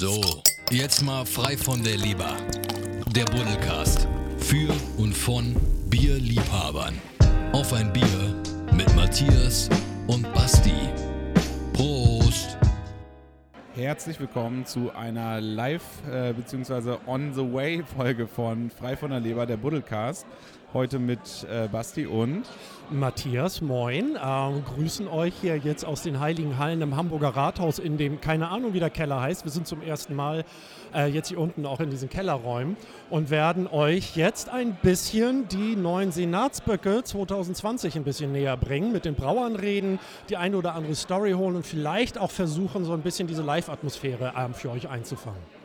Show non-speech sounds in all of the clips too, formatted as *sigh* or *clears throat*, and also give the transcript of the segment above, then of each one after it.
So, jetzt mal frei von der Leber. Der Buddelcast. Für und von Bierliebhabern. Auf ein Bier mit Matthias und Basti. Prost! Herzlich willkommen zu einer Live- äh, bzw. On-the-Way-Folge von Frei von der Leber, der Buddelcast. Heute mit äh, Basti und Matthias, moin. Ähm, grüßen euch hier jetzt aus den Heiligen Hallen im Hamburger Rathaus, in dem, keine Ahnung, wie der Keller heißt. Wir sind zum ersten Mal äh, jetzt hier unten auch in diesen Kellerräumen und werden euch jetzt ein bisschen die neuen Senatsböcke 2020 ein bisschen näher bringen, mit den Brauern reden, die eine oder andere Story holen und vielleicht auch versuchen, so ein bisschen diese Live-Atmosphäre ähm, für euch einzufangen.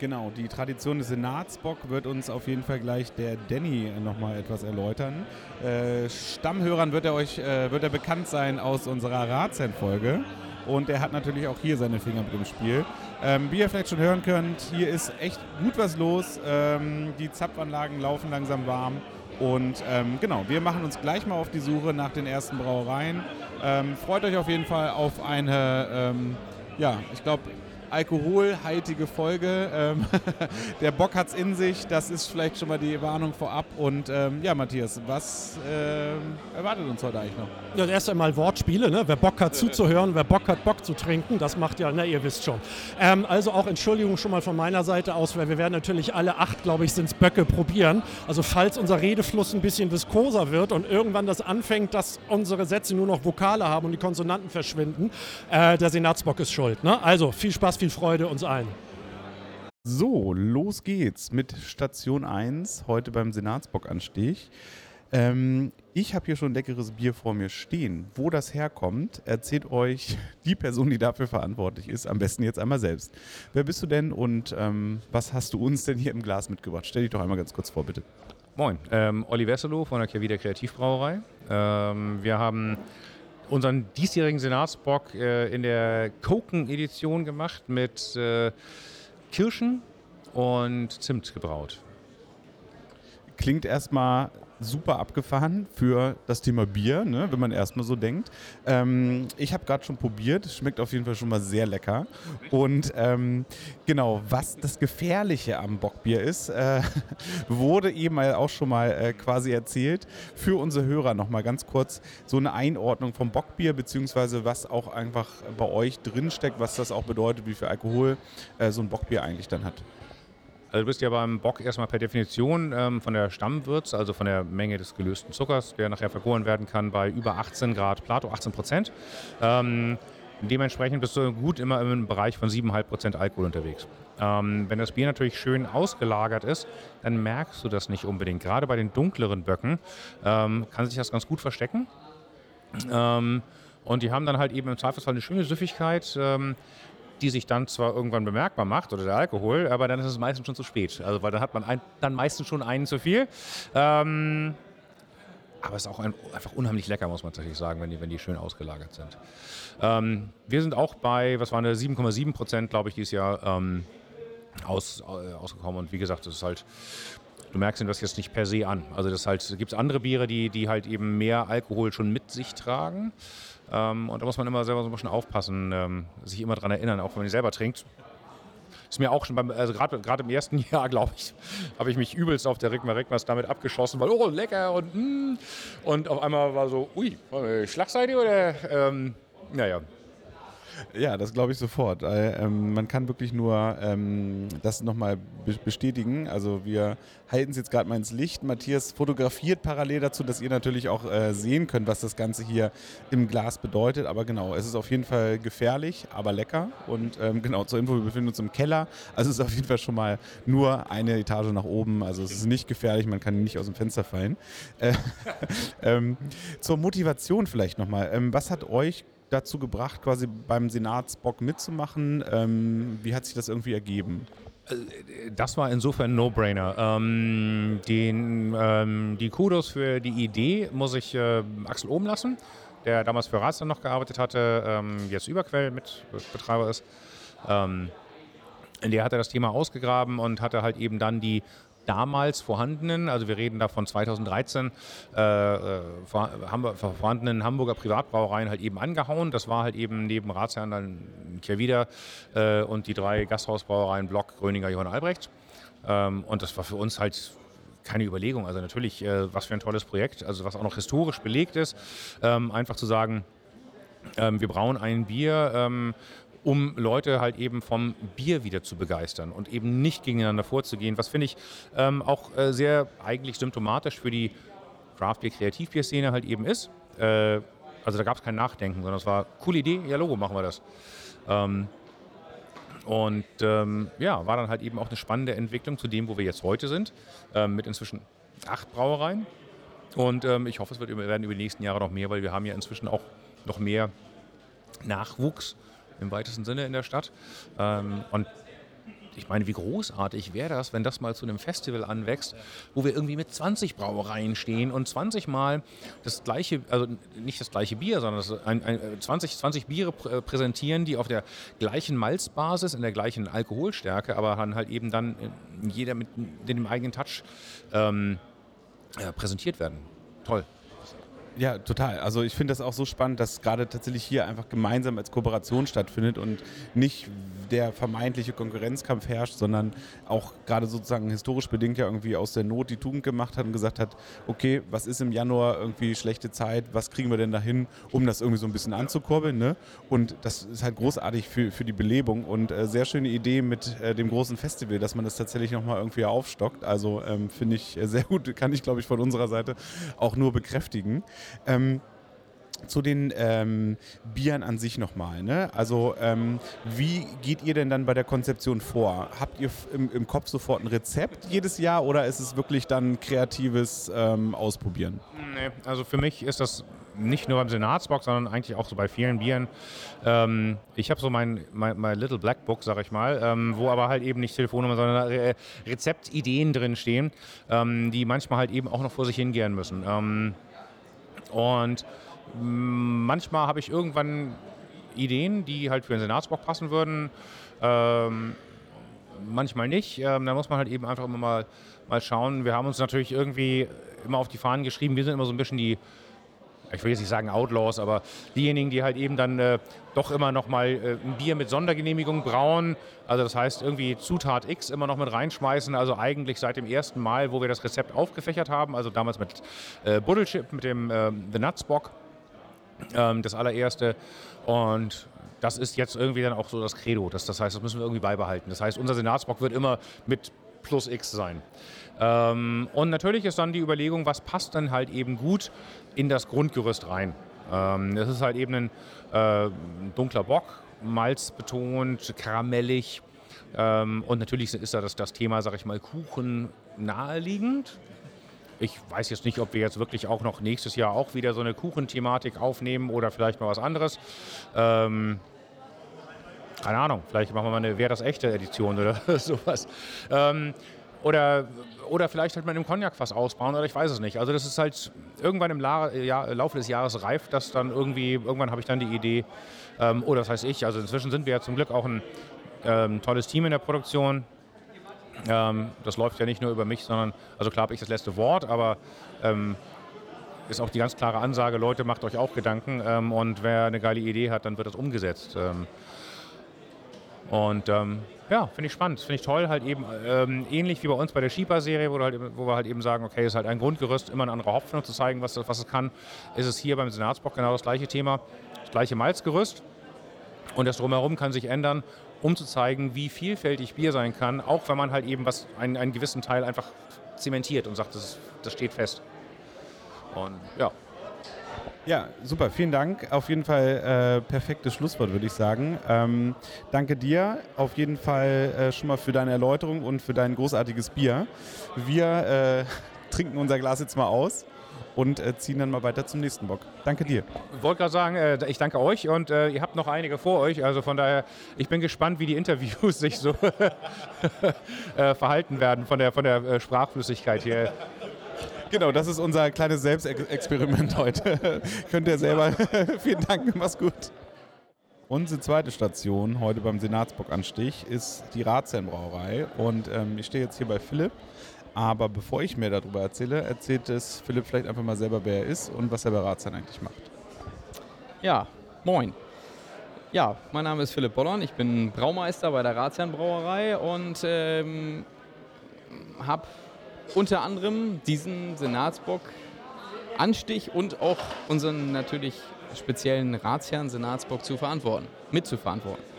Genau, die Tradition des Senatsbock wird uns auf jeden Fall gleich der Danny nochmal etwas erläutern. Äh, Stammhörern wird er euch äh, wird er bekannt sein aus unserer Ratsherrn-Folge. Und er hat natürlich auch hier seine Finger mit dem Spiel. Ähm, wie ihr vielleicht schon hören könnt, hier ist echt gut was los. Ähm, die Zapfanlagen laufen langsam warm. Und ähm, genau, wir machen uns gleich mal auf die Suche nach den ersten Brauereien. Ähm, freut euch auf jeden Fall auf eine, ähm, ja, ich glaube, alkoholhaltige Folge. Ähm, *laughs* der Bock hat's in sich, das ist vielleicht schon mal die Warnung vorab. Und ähm, ja, Matthias, was äh, erwartet uns heute eigentlich noch? Ja, erst einmal Wortspiele, ne? wer Bock hat zuzuhören, wer Bock hat Bock zu trinken, das macht ja, na ihr wisst schon. Ähm, also auch Entschuldigung schon mal von meiner Seite aus, weil wir werden natürlich alle acht, glaube ich, sind es Böcke probieren. Also falls unser Redefluss ein bisschen viskoser wird und irgendwann das anfängt, dass unsere Sätze nur noch Vokale haben und die Konsonanten verschwinden, äh, der Senatsbock ist schuld. Ne? Also viel Spaß, viel Freude uns allen. So, los geht's mit Station 1, heute beim Senatsbockanstich. Ähm, ich habe hier schon ein leckeres Bier vor mir stehen. Wo das herkommt, erzählt euch die Person, die dafür verantwortlich ist, am besten jetzt einmal selbst. Wer bist du denn und ähm, was hast du uns denn hier im Glas mitgebracht? Stell dich doch einmal ganz kurz vor, bitte. Moin, ähm, Olli Wesselow von der Kervida Kreativbrauerei. Ähm, wir haben unseren diesjährigen Senatsbock äh, in der Koken-Edition gemacht mit äh, Kirschen und Zimt gebraut. Klingt erstmal super abgefahren für das Thema Bier, ne, wenn man erstmal so denkt. Ähm, ich habe gerade schon probiert, schmeckt auf jeden Fall schon mal sehr lecker. Und ähm, genau, was das Gefährliche am Bockbier ist, äh, *laughs* wurde eben auch schon mal äh, quasi erzählt. Für unsere Hörer nochmal ganz kurz so eine Einordnung vom Bockbier, beziehungsweise was auch einfach bei euch drinsteckt, was das auch bedeutet, wie viel Alkohol äh, so ein Bockbier eigentlich dann hat. Also du bist ja beim Bock erstmal per Definition ähm, von der Stammwürze, also von der Menge des gelösten Zuckers, der nachher vergoren werden kann, bei über 18 Grad Plato, 18 Prozent. Ähm, dementsprechend bist du gut immer im Bereich von 7,5 Prozent Alkohol unterwegs. Ähm, wenn das Bier natürlich schön ausgelagert ist, dann merkst du das nicht unbedingt. Gerade bei den dunkleren Böcken ähm, kann sich das ganz gut verstecken. Ähm, und die haben dann halt eben im Zweifelsfall eine schöne Süffigkeit ähm, die sich dann zwar irgendwann bemerkbar macht oder der Alkohol, aber dann ist es meistens schon zu spät. Also weil dann hat man ein, dann meistens schon einen zu viel. Ähm, aber es ist auch ein, einfach unheimlich lecker, muss man tatsächlich sagen, wenn die, wenn die schön ausgelagert sind. Ähm, wir sind auch bei, was waren das, 7,7 Prozent, glaube ich, dieses Jahr ähm, aus, äh, ausgekommen. Und wie gesagt, das ist halt, du merkst das jetzt nicht per se an. Also das halt, gibt andere Biere, die, die halt eben mehr Alkohol schon mit sich tragen. Ähm, und da muss man immer selber so ein bisschen aufpassen, ähm, sich immer daran erinnern, auch wenn man selber trinkt. Ist mir auch schon beim, also gerade im ersten *laughs* Jahr, glaube ich, habe ich mich übelst auf der Rigma Rigmas damit abgeschossen, weil, oh, lecker und mm, und auf einmal war so, ui, Schlagseite oder, ähm, naja, ja, das glaube ich sofort. Äh, ähm, man kann wirklich nur ähm, das nochmal be bestätigen. Also wir halten es jetzt gerade mal ins Licht. Matthias fotografiert parallel dazu, dass ihr natürlich auch äh, sehen könnt, was das Ganze hier im Glas bedeutet. Aber genau, es ist auf jeden Fall gefährlich, aber lecker. Und ähm, genau, zur Info, wir befinden uns im Keller. Also es ist auf jeden Fall schon mal nur eine Etage nach oben. Also es ist nicht gefährlich, man kann nicht aus dem Fenster fallen. Äh, *laughs* ähm, zur Motivation vielleicht nochmal. Ähm, was hat euch dazu gebracht, quasi beim Senatsbock mitzumachen? Ähm, wie hat sich das irgendwie ergeben? Äh, das war insofern ein No-Brainer. Ähm, ähm, die Kudos für die Idee muss ich äh, Axel oben lassen, der damals für Ratsam noch gearbeitet hatte, ähm, jetzt Überquell mit Betreiber ist. Ähm, der hatte das Thema ausgegraben und hatte halt eben dann die damals vorhandenen, also wir reden da von 2013, äh, äh vorhandenen Hamburger Privatbrauereien halt eben angehauen. Das war halt eben neben Ratsherrn dann Kehrwieder äh, und die drei Gasthausbrauereien Block, Gröninger, Johann Albrecht. Ähm, und das war für uns halt keine Überlegung. Also natürlich, äh, was für ein tolles Projekt, also was auch noch historisch belegt ist. Ähm, einfach zu sagen, ähm, wir brauen ein Bier, ähm, um Leute halt eben vom Bier wieder zu begeistern und eben nicht gegeneinander vorzugehen. Was finde ich ähm, auch äh, sehr eigentlich symptomatisch für die Craft Beer Kreativbier-Szene halt eben ist. Äh, also da gab es kein Nachdenken, sondern es war coole Idee, ja Logo, machen wir das. Ähm, und ähm, ja, war dann halt eben auch eine spannende Entwicklung zu dem, wo wir jetzt heute sind, ähm, mit inzwischen acht Brauereien. Und ähm, ich hoffe, es wird, werden über die nächsten Jahre noch mehr, weil wir haben ja inzwischen auch noch mehr Nachwuchs im weitesten Sinne in der Stadt. Ähm, und ich meine, wie großartig wäre das, wenn das mal zu einem Festival anwächst, wo wir irgendwie mit 20 Brauereien stehen und 20 Mal das gleiche, also nicht das gleiche Bier, sondern ein, ein, 20, 20 Biere pr präsentieren, die auf der gleichen Malzbasis, in der gleichen Alkoholstärke, aber dann halt eben dann jeder mit dem eigenen Touch ähm, ja, präsentiert werden. Toll. Ja, total. Also ich finde das auch so spannend, dass gerade tatsächlich hier einfach gemeinsam als Kooperation stattfindet und nicht der vermeintliche Konkurrenzkampf herrscht, sondern auch gerade sozusagen historisch bedingt ja irgendwie aus der Not die Tugend gemacht hat und gesagt hat, okay, was ist im Januar irgendwie schlechte Zeit, was kriegen wir denn dahin, um das irgendwie so ein bisschen anzukurbeln. Ne? Und das ist halt großartig für, für die Belebung und äh, sehr schöne Idee mit äh, dem großen Festival, dass man das tatsächlich nochmal irgendwie aufstockt. Also ähm, finde ich sehr gut, kann ich glaube ich von unserer Seite auch nur bekräftigen. Ähm, zu den ähm, Bieren an sich nochmal. Ne? Also ähm, wie geht ihr denn dann bei der Konzeption vor? Habt ihr im, im, Kopf sofort ein Rezept jedes Jahr oder ist es wirklich dann kreatives ähm, Ausprobieren? Nee, also für mich ist das nicht nur beim Senatsbock, sondern eigentlich auch so bei vielen Bieren. Ähm, ich habe so mein, mein, mein, Little Black Book, sag ich mal, ähm, wo aber halt eben nicht Telefonnummern, sondern Re Rezeptideen drin stehen, ähm, die manchmal halt eben auch noch vor sich hingehen müssen. Ähm, und manchmal habe ich irgendwann Ideen, die halt für den Senatsbock passen würden. Ähm, manchmal nicht. Ähm, da muss man halt eben einfach immer mal, mal schauen. Wir haben uns natürlich irgendwie immer auf die Fahnen geschrieben. Wir sind immer so ein bisschen die, ich will jetzt nicht sagen Outlaws, aber diejenigen, die halt eben dann äh, doch immer noch mal äh, ein Bier mit Sondergenehmigung brauen. Also das heißt irgendwie Zutat X immer noch mit reinschmeißen. Also eigentlich seit dem ersten Mal, wo wir das Rezept aufgefächert haben, also damals mit äh, Buddelchip, mit dem äh, The Nuts Bock ähm, das allererste. Und das ist jetzt irgendwie dann auch so das Credo. Das, das heißt, das müssen wir irgendwie beibehalten. Das heißt, unser Senatsbock wird immer mit plus X sein. Ähm, und natürlich ist dann die Überlegung, was passt dann halt eben gut in das Grundgerüst rein. Ähm, ist halt eben ein äh, dunkler Bock, Malz betont, karamellig. Ähm, und natürlich ist da das, das Thema, sag ich mal, Kuchen naheliegend. Ich weiß jetzt nicht, ob wir jetzt wirklich auch noch nächstes Jahr auch wieder so eine Kuchenthematik aufnehmen oder vielleicht mal was anderes. Ähm, keine Ahnung, vielleicht machen wir mal eine Wer das echte Edition oder *laughs* sowas. Ähm, oder, oder vielleicht halt mal im Cognac was ausbauen oder ich weiß es nicht. Also das ist halt irgendwann im La ja, Laufe des Jahres reif, dass dann irgendwie, irgendwann habe ich dann die Idee, ähm, oder das heißt ich, also inzwischen sind wir ja zum Glück auch ein ähm, tolles Team in der Produktion, ähm, das läuft ja nicht nur über mich, sondern, also klar habe ich das letzte Wort, aber ähm, ist auch die ganz klare Ansage, Leute, macht euch auch Gedanken ähm, und wer eine geile Idee hat, dann wird das umgesetzt. Ähm, und ähm, ja, finde ich spannend, finde ich toll, halt eben ähm, ähnlich wie bei uns bei der Schieber-Serie, wo, halt, wo, wir halt eben sagen, okay, ist halt ein Grundgerüst, immer ein anderer Hopfen, um zu zeigen, was, was es kann, ist es hier beim Senatsbock genau das gleiche Thema, das gleiche Malzgerüst und das Drumherum kann sich ändern um zu zeigen, wie vielfältig Bier sein kann, auch wenn man halt eben was, einen, einen gewissen Teil einfach zementiert und sagt, das, das steht fest. Und ja. Ja, super, vielen Dank. Auf jeden Fall äh, perfektes Schlusswort, würde ich sagen. Ähm, danke dir auf jeden Fall äh, schon mal für deine Erläuterung und für dein großartiges Bier. Wir äh, *laughs* trinken unser Glas jetzt mal aus und äh, ziehen dann mal weiter zum nächsten Bock. Danke dir. Ich wollte gerade sagen, äh, ich danke euch und äh, ihr habt noch einige vor euch. Also von daher, ich bin gespannt, wie die Interviews *laughs* sich so *laughs* verhalten werden von der, von der Sprachflüssigkeit hier. Genau, das ist unser kleines Selbstexperiment heute. *laughs* Könnt ihr selber. Vielen Dank, mach's gut. Unsere zweite Station heute beim Senatsbockanstich ist die Ratsherrenbrauerei. Und ähm, ich stehe jetzt hier bei Philipp. Aber bevor ich mehr darüber erzähle, erzählt es Philipp vielleicht einfach mal selber, wer er ist und was er bei Ratsherrn eigentlich macht. Ja, moin. Ja, mein Name ist Philipp Bollon, ich bin Braumeister bei der Ratsherrn Brauerei und ähm, habe unter anderem diesen Senatsbock Anstich und auch unseren natürlich speziellen Ratsherrn Senatsbock zu verantworten, mitzuverantworten.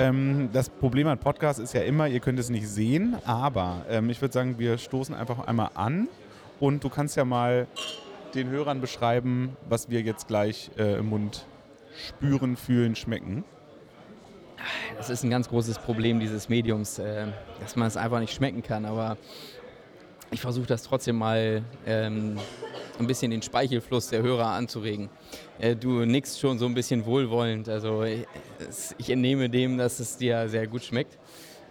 Ähm, das Problem an Podcasts ist ja immer, ihr könnt es nicht sehen, aber ähm, ich würde sagen, wir stoßen einfach einmal an und du kannst ja mal den Hörern beschreiben, was wir jetzt gleich äh, im Mund spüren, fühlen, schmecken? Das ist ein ganz großes Problem dieses Mediums, äh, dass man es einfach nicht schmecken kann. Aber ich versuche das trotzdem mal ähm, ein bisschen den Speichelfluss der Hörer anzuregen. Äh, du nickst schon so ein bisschen wohlwollend. Also ich, ich, entnehme dem, dass es dir sehr gut schmeckt.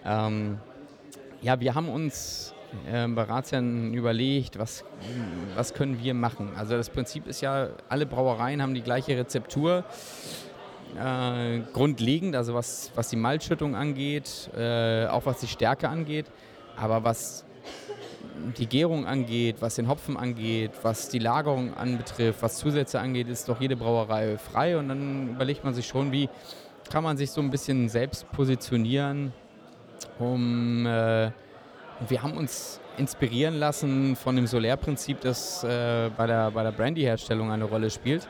Ähm, ja, wir haben uns äh, bei Razian überlegt, was, was können wir machen. Also das Prinzip ist ja, alle Brauereien haben die gleiche Rezeptur. Äh, grundlegend, also was, was die Malzschüttung angeht, äh, auch was die Stärke angeht. Aber was die Gärung angeht, was den Hopfen angeht, was die Lagerung anbetrifft, was Zusätze angeht, ist doch jede Brauerei frei. Und dann überlegt man sich schon, wie kann man sich so ein bisschen selbst positionieren, um äh, wir haben uns inspirieren lassen von dem Solärprinzip, das äh, bei der, bei der Brandy-Herstellung eine Rolle spielt,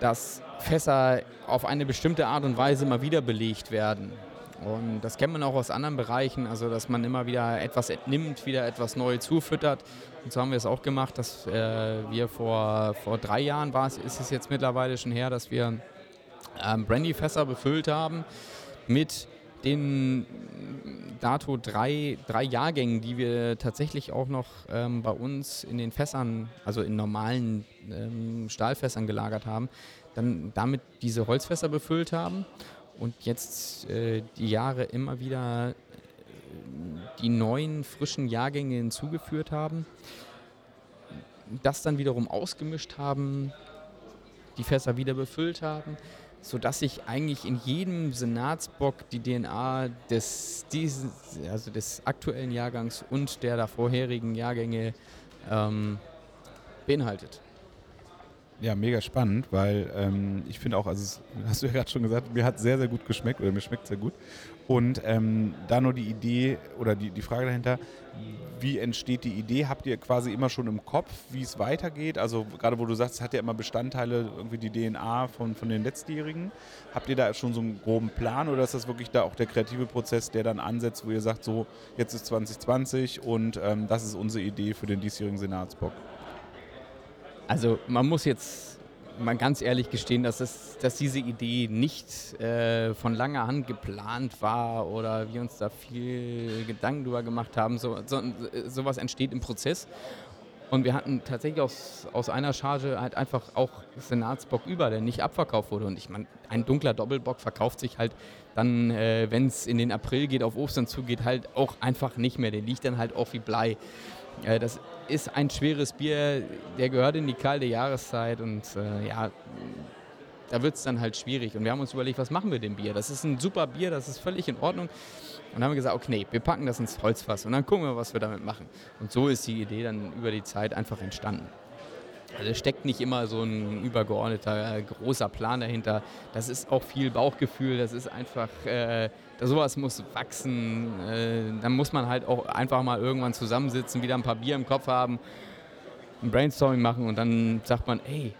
dass Fässer auf eine bestimmte Art und Weise immer wieder belegt werden. Und das kennt man auch aus anderen Bereichen, also dass man immer wieder etwas entnimmt, wieder etwas neu zufüttert. Und so haben wir es auch gemacht, dass äh, wir vor, vor drei Jahren war es, ist es jetzt mittlerweile schon her, dass wir ähm, Brandy-Fässer befüllt haben mit den dato drei, drei Jahrgängen, die wir tatsächlich auch noch ähm, bei uns in den Fässern, also in normalen ähm, Stahlfässern gelagert haben, dann damit diese Holzfässer befüllt haben und jetzt äh, die Jahre immer wieder äh, die neuen frischen Jahrgänge hinzugeführt haben, das dann wiederum ausgemischt haben, die Fässer wieder befüllt haben sodass sich eigentlich in jedem Senatsbock die DNA des, dieses, also des aktuellen Jahrgangs und der davorherigen Jahrgänge ähm, beinhaltet. Ja, mega spannend, weil ähm, ich finde auch, also hast du ja gerade schon gesagt, mir hat sehr, sehr gut geschmeckt oder mir schmeckt sehr gut. Und ähm, da nur die Idee oder die, die Frage dahinter, wie entsteht die Idee? Habt ihr quasi immer schon im Kopf, wie es weitergeht? Also gerade wo du sagst, es hat ja immer Bestandteile, irgendwie die DNA von, von den Letztjährigen. Habt ihr da schon so einen groben Plan oder ist das wirklich da auch der kreative Prozess, der dann ansetzt, wo ihr sagt, so jetzt ist 2020 und ähm, das ist unsere Idee für den diesjährigen Senatsbock? Also man muss jetzt mal ganz ehrlich gestehen, dass, es, dass diese Idee nicht äh, von langer Hand geplant war oder wir uns da viel Gedanken drüber gemacht haben. So, so, sowas entsteht im Prozess. Und wir hatten tatsächlich aus, aus einer Charge halt einfach auch Senatsbock über, der nicht abverkauft wurde. Und ich meine, ein dunkler Doppelbock verkauft sich halt dann, äh, wenn es in den April geht, auf Ostern zugeht, halt auch einfach nicht mehr. Der liegt dann halt auch wie Blei. Äh, das ist ein schweres Bier, der gehört in die kalte Jahreszeit und äh, ja, da wird es dann halt schwierig. Und wir haben uns überlegt, was machen wir dem Bier? Das ist ein super Bier, das ist völlig in Ordnung. Und dann haben wir gesagt, okay, wir packen das ins Holzfass und dann gucken wir, was wir damit machen. Und so ist die Idee dann über die Zeit einfach entstanden. Also es steckt nicht immer so ein übergeordneter, äh, großer Plan dahinter. Das ist auch viel Bauchgefühl, das ist einfach, äh, sowas muss wachsen. Äh, dann muss man halt auch einfach mal irgendwann zusammensitzen, wieder ein paar Bier im Kopf haben, ein Brainstorming machen und dann sagt man, ey,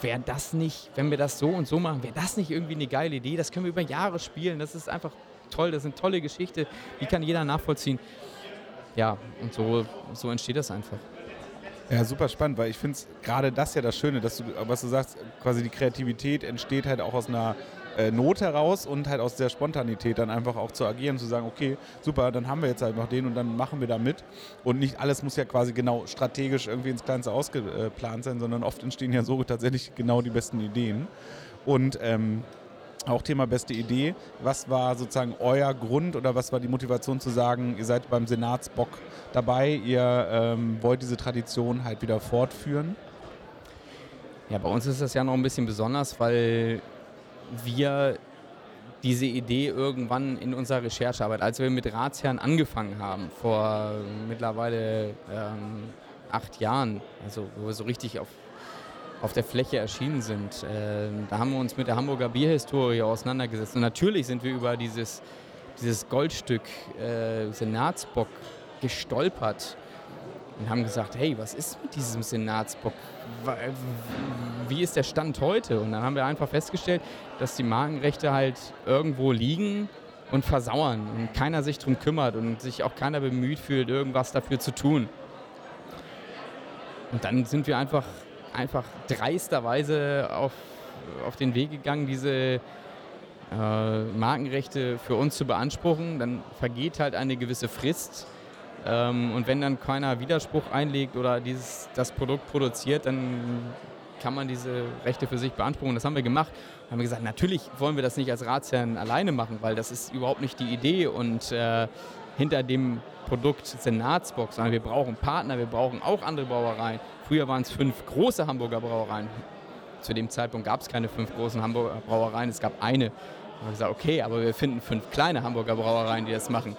wäre das nicht, wenn wir das so und so machen, wäre das nicht irgendwie eine geile Idee? Das können wir über Jahre spielen, das ist einfach toll, das ist eine tolle Geschichte, die kann jeder nachvollziehen. Ja, und so, so entsteht das einfach. Ja, super spannend, weil ich finde gerade das ja das Schöne, dass du, was du sagst, quasi die Kreativität entsteht halt auch aus einer äh, Not heraus und halt aus der Spontanität dann einfach auch zu agieren, zu sagen, okay, super, dann haben wir jetzt halt noch den und dann machen wir da mit. Und nicht alles muss ja quasi genau strategisch irgendwie ins Kleinste ausgeplant sein, sondern oft entstehen ja so tatsächlich genau die besten Ideen. Und ähm, auch Thema beste Idee. Was war sozusagen euer Grund oder was war die Motivation zu sagen, ihr seid beim Senatsbock dabei, ihr ähm, wollt diese Tradition halt wieder fortführen? Ja, bei uns ist das ja noch ein bisschen besonders, weil wir diese Idee irgendwann in unserer Recherchearbeit, als wir mit Ratsherren angefangen haben, vor mittlerweile ähm, acht Jahren, also wo wir so richtig auf auf der Fläche erschienen sind. Äh, da haben wir uns mit der Hamburger Bierhistorie auseinandergesetzt. Und natürlich sind wir über dieses, dieses Goldstück äh, Senatsbock gestolpert und haben gesagt, hey, was ist mit diesem Senatsbock? Wie ist der Stand heute? Und dann haben wir einfach festgestellt, dass die Markenrechte halt irgendwo liegen und versauern und keiner sich darum kümmert und sich auch keiner bemüht fühlt, irgendwas dafür zu tun. Und dann sind wir einfach, einfach dreisterweise auf, auf den Weg gegangen, diese äh, Markenrechte für uns zu beanspruchen. Dann vergeht halt eine gewisse Frist. Ähm, und wenn dann keiner Widerspruch einlegt oder dieses, das Produkt produziert, dann kann man diese Rechte für sich beanspruchen. Das haben wir gemacht. Dann haben wir gesagt, natürlich wollen wir das nicht als Ratsherren alleine machen, weil das ist überhaupt nicht die Idee. Und äh, hinter dem Produkt Senatsbox, sondern wir brauchen Partner, wir brauchen auch andere Brauereien. Früher waren es fünf große Hamburger Brauereien. Zu dem Zeitpunkt gab es keine fünf großen Hamburger Brauereien, es gab eine. Da haben wir gesagt, okay, aber wir finden fünf kleine Hamburger Brauereien, die das machen.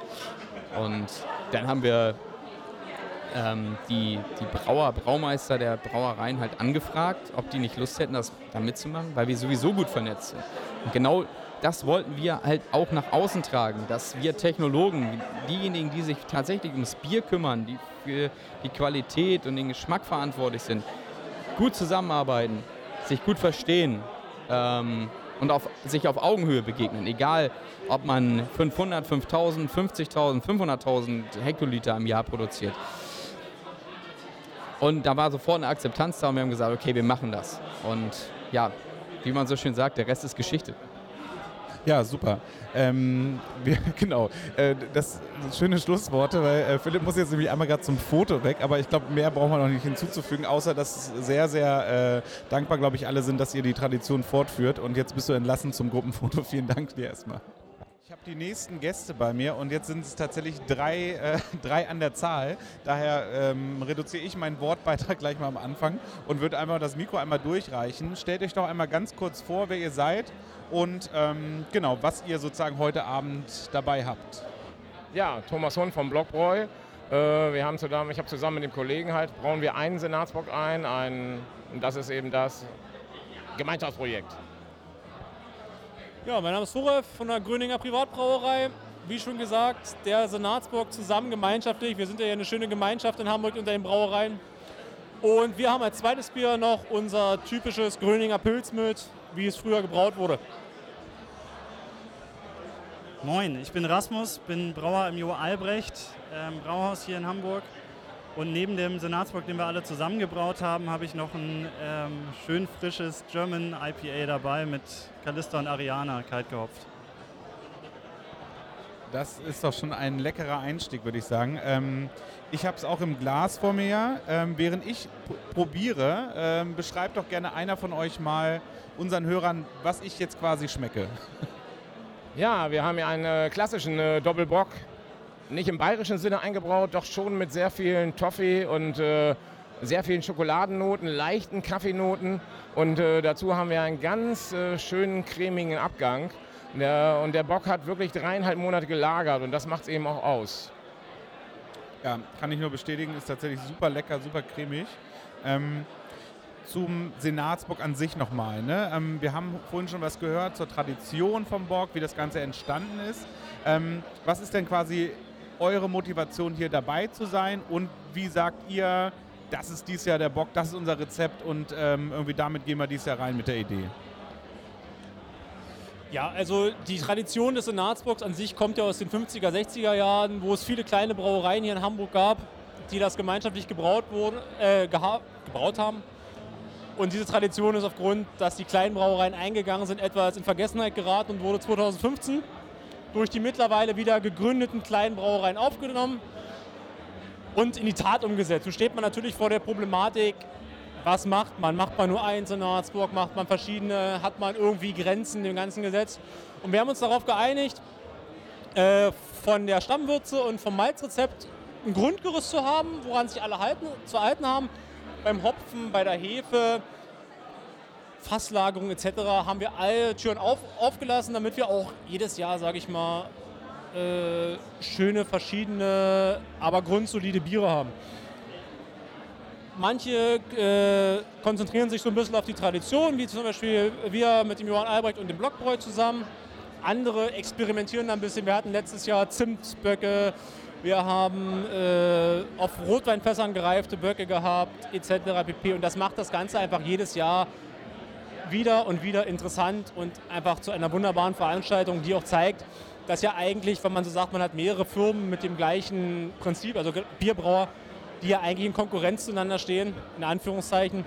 Und dann haben wir ähm, die, die Brauer, Braumeister der Brauereien halt angefragt, ob die nicht Lust hätten, das da mitzumachen, weil wir sowieso gut vernetzt sind. Und genau das wollten wir halt auch nach außen tragen, dass wir Technologen, diejenigen, die sich tatsächlich ums Bier kümmern, die für die Qualität und den Geschmack verantwortlich sind, gut zusammenarbeiten, sich gut verstehen ähm, und auf, sich auf Augenhöhe begegnen. Egal, ob man 500, 5000, 50.000, 500.000 Hektoliter im Jahr produziert. Und da war sofort eine Akzeptanz da und wir haben gesagt, okay, wir machen das. Und ja, wie man so schön sagt, der Rest ist Geschichte. Ja, super. Ähm, wir, *laughs* genau, äh, das schöne Schlussworte, weil äh, Philipp muss jetzt nämlich einmal gerade zum Foto weg, aber ich glaube, mehr brauchen wir noch nicht hinzuzufügen, außer dass sehr, sehr äh, dankbar, glaube ich, alle sind, dass ihr die Tradition fortführt. Und jetzt bist du entlassen zum Gruppenfoto. *laughs* Vielen Dank dir erstmal. Ich habe die nächsten Gäste bei mir und jetzt sind es tatsächlich drei, äh, *laughs* drei an der Zahl. Daher ähm, reduziere ich meinen Wortbeitrag gleich mal am Anfang und würde einmal das Mikro einmal durchreichen. Stellt euch doch einmal ganz kurz vor, wer ihr seid und ähm, genau, was ihr sozusagen heute Abend dabei habt. Ja, Thomas Hund vom Blockbräu. Äh, wir haben zusammen, ich habe zusammen mit dem Kollegen halt, brauchen wir einen Senatsbock ein, ein, und das ist eben das Gemeinschaftsprojekt. Ja, mein Name ist Furev von der Gröninger Privatbrauerei. Wie schon gesagt, der Senatsbock zusammen gemeinschaftlich. Wir sind ja eine schöne Gemeinschaft in Hamburg unter den Brauereien. Und wir haben als zweites Bier noch unser typisches Gröninger Pilz mit, wie es früher gebraut wurde. Moin, ich bin Rasmus, bin Brauer im Jo Albrecht, ähm, Brauhaus hier in Hamburg. Und neben dem Senatsbock, den wir alle zusammengebraut haben, habe ich noch ein ähm, schön frisches German IPA dabei mit Calista und Ariana kalt gehopft. Das ist doch schon ein leckerer Einstieg, würde ich sagen. Ähm, ich habe es auch im Glas vor mir. Ähm, während ich probiere, ähm, beschreibt doch gerne einer von euch mal unseren Hörern, was ich jetzt quasi schmecke. Ja, wir haben ja einen äh, klassischen äh, Doppelbock, nicht im bayerischen Sinne eingebraut, doch schon mit sehr vielen Toffee und äh, sehr vielen Schokoladennoten, leichten Kaffeenoten und äh, dazu haben wir einen ganz äh, schönen cremigen Abgang. Der, und der Bock hat wirklich dreieinhalb Monate gelagert und das macht es eben auch aus. Ja, kann ich nur bestätigen, ist tatsächlich super lecker, super cremig. Ähm, zum Senatsbock an sich nochmal. Ne? Ähm, wir haben vorhin schon was gehört zur Tradition vom Bock, wie das Ganze entstanden ist. Ähm, was ist denn quasi eure Motivation hier dabei zu sein und wie sagt ihr, das ist dieses Jahr der Bock, das ist unser Rezept und ähm, irgendwie damit gehen wir dieses Jahr rein mit der Idee? Ja, also die Tradition des Senatsbocks an sich kommt ja aus den 50er, 60er Jahren, wo es viele kleine Brauereien hier in Hamburg gab, die das gemeinschaftlich gebraut, wurden, äh, gebraut haben. Und diese Tradition ist aufgrund, dass die kleinen Brauereien eingegangen sind, etwas in Vergessenheit geraten und wurde 2015 durch die mittlerweile wieder gegründeten kleinen Brauereien aufgenommen und in die Tat umgesetzt. Nun steht man natürlich vor der Problematik, was macht man? Macht man nur eins in Harzburg, macht man verschiedene, hat man irgendwie Grenzen im ganzen Gesetz? Und wir haben uns darauf geeinigt, äh, von der Stammwürze und vom Malzrezept ein Grundgerüst zu haben, woran sich alle halten, zu halten haben beim Hopfen, bei der Hefe, Fasslagerung etc. haben wir alle Türen auf, aufgelassen, damit wir auch jedes Jahr, sage ich mal, äh, schöne, verschiedene, aber grundsolide Biere haben. Manche äh, konzentrieren sich so ein bisschen auf die Tradition, wie zum Beispiel wir mit dem Johann Albrecht und dem Blockbräu zusammen. Andere experimentieren ein bisschen. Wir hatten letztes Jahr Zimtböcke, wir haben äh, auf Rotweinfässern gereifte Böcke gehabt, etc. pp. Und das macht das Ganze einfach jedes Jahr wieder und wieder interessant und einfach zu einer wunderbaren Veranstaltung, die auch zeigt, dass ja eigentlich, wenn man so sagt, man hat mehrere Firmen mit dem gleichen Prinzip, also Bierbrauer, die ja eigentlich in Konkurrenz zueinander stehen, in Anführungszeichen,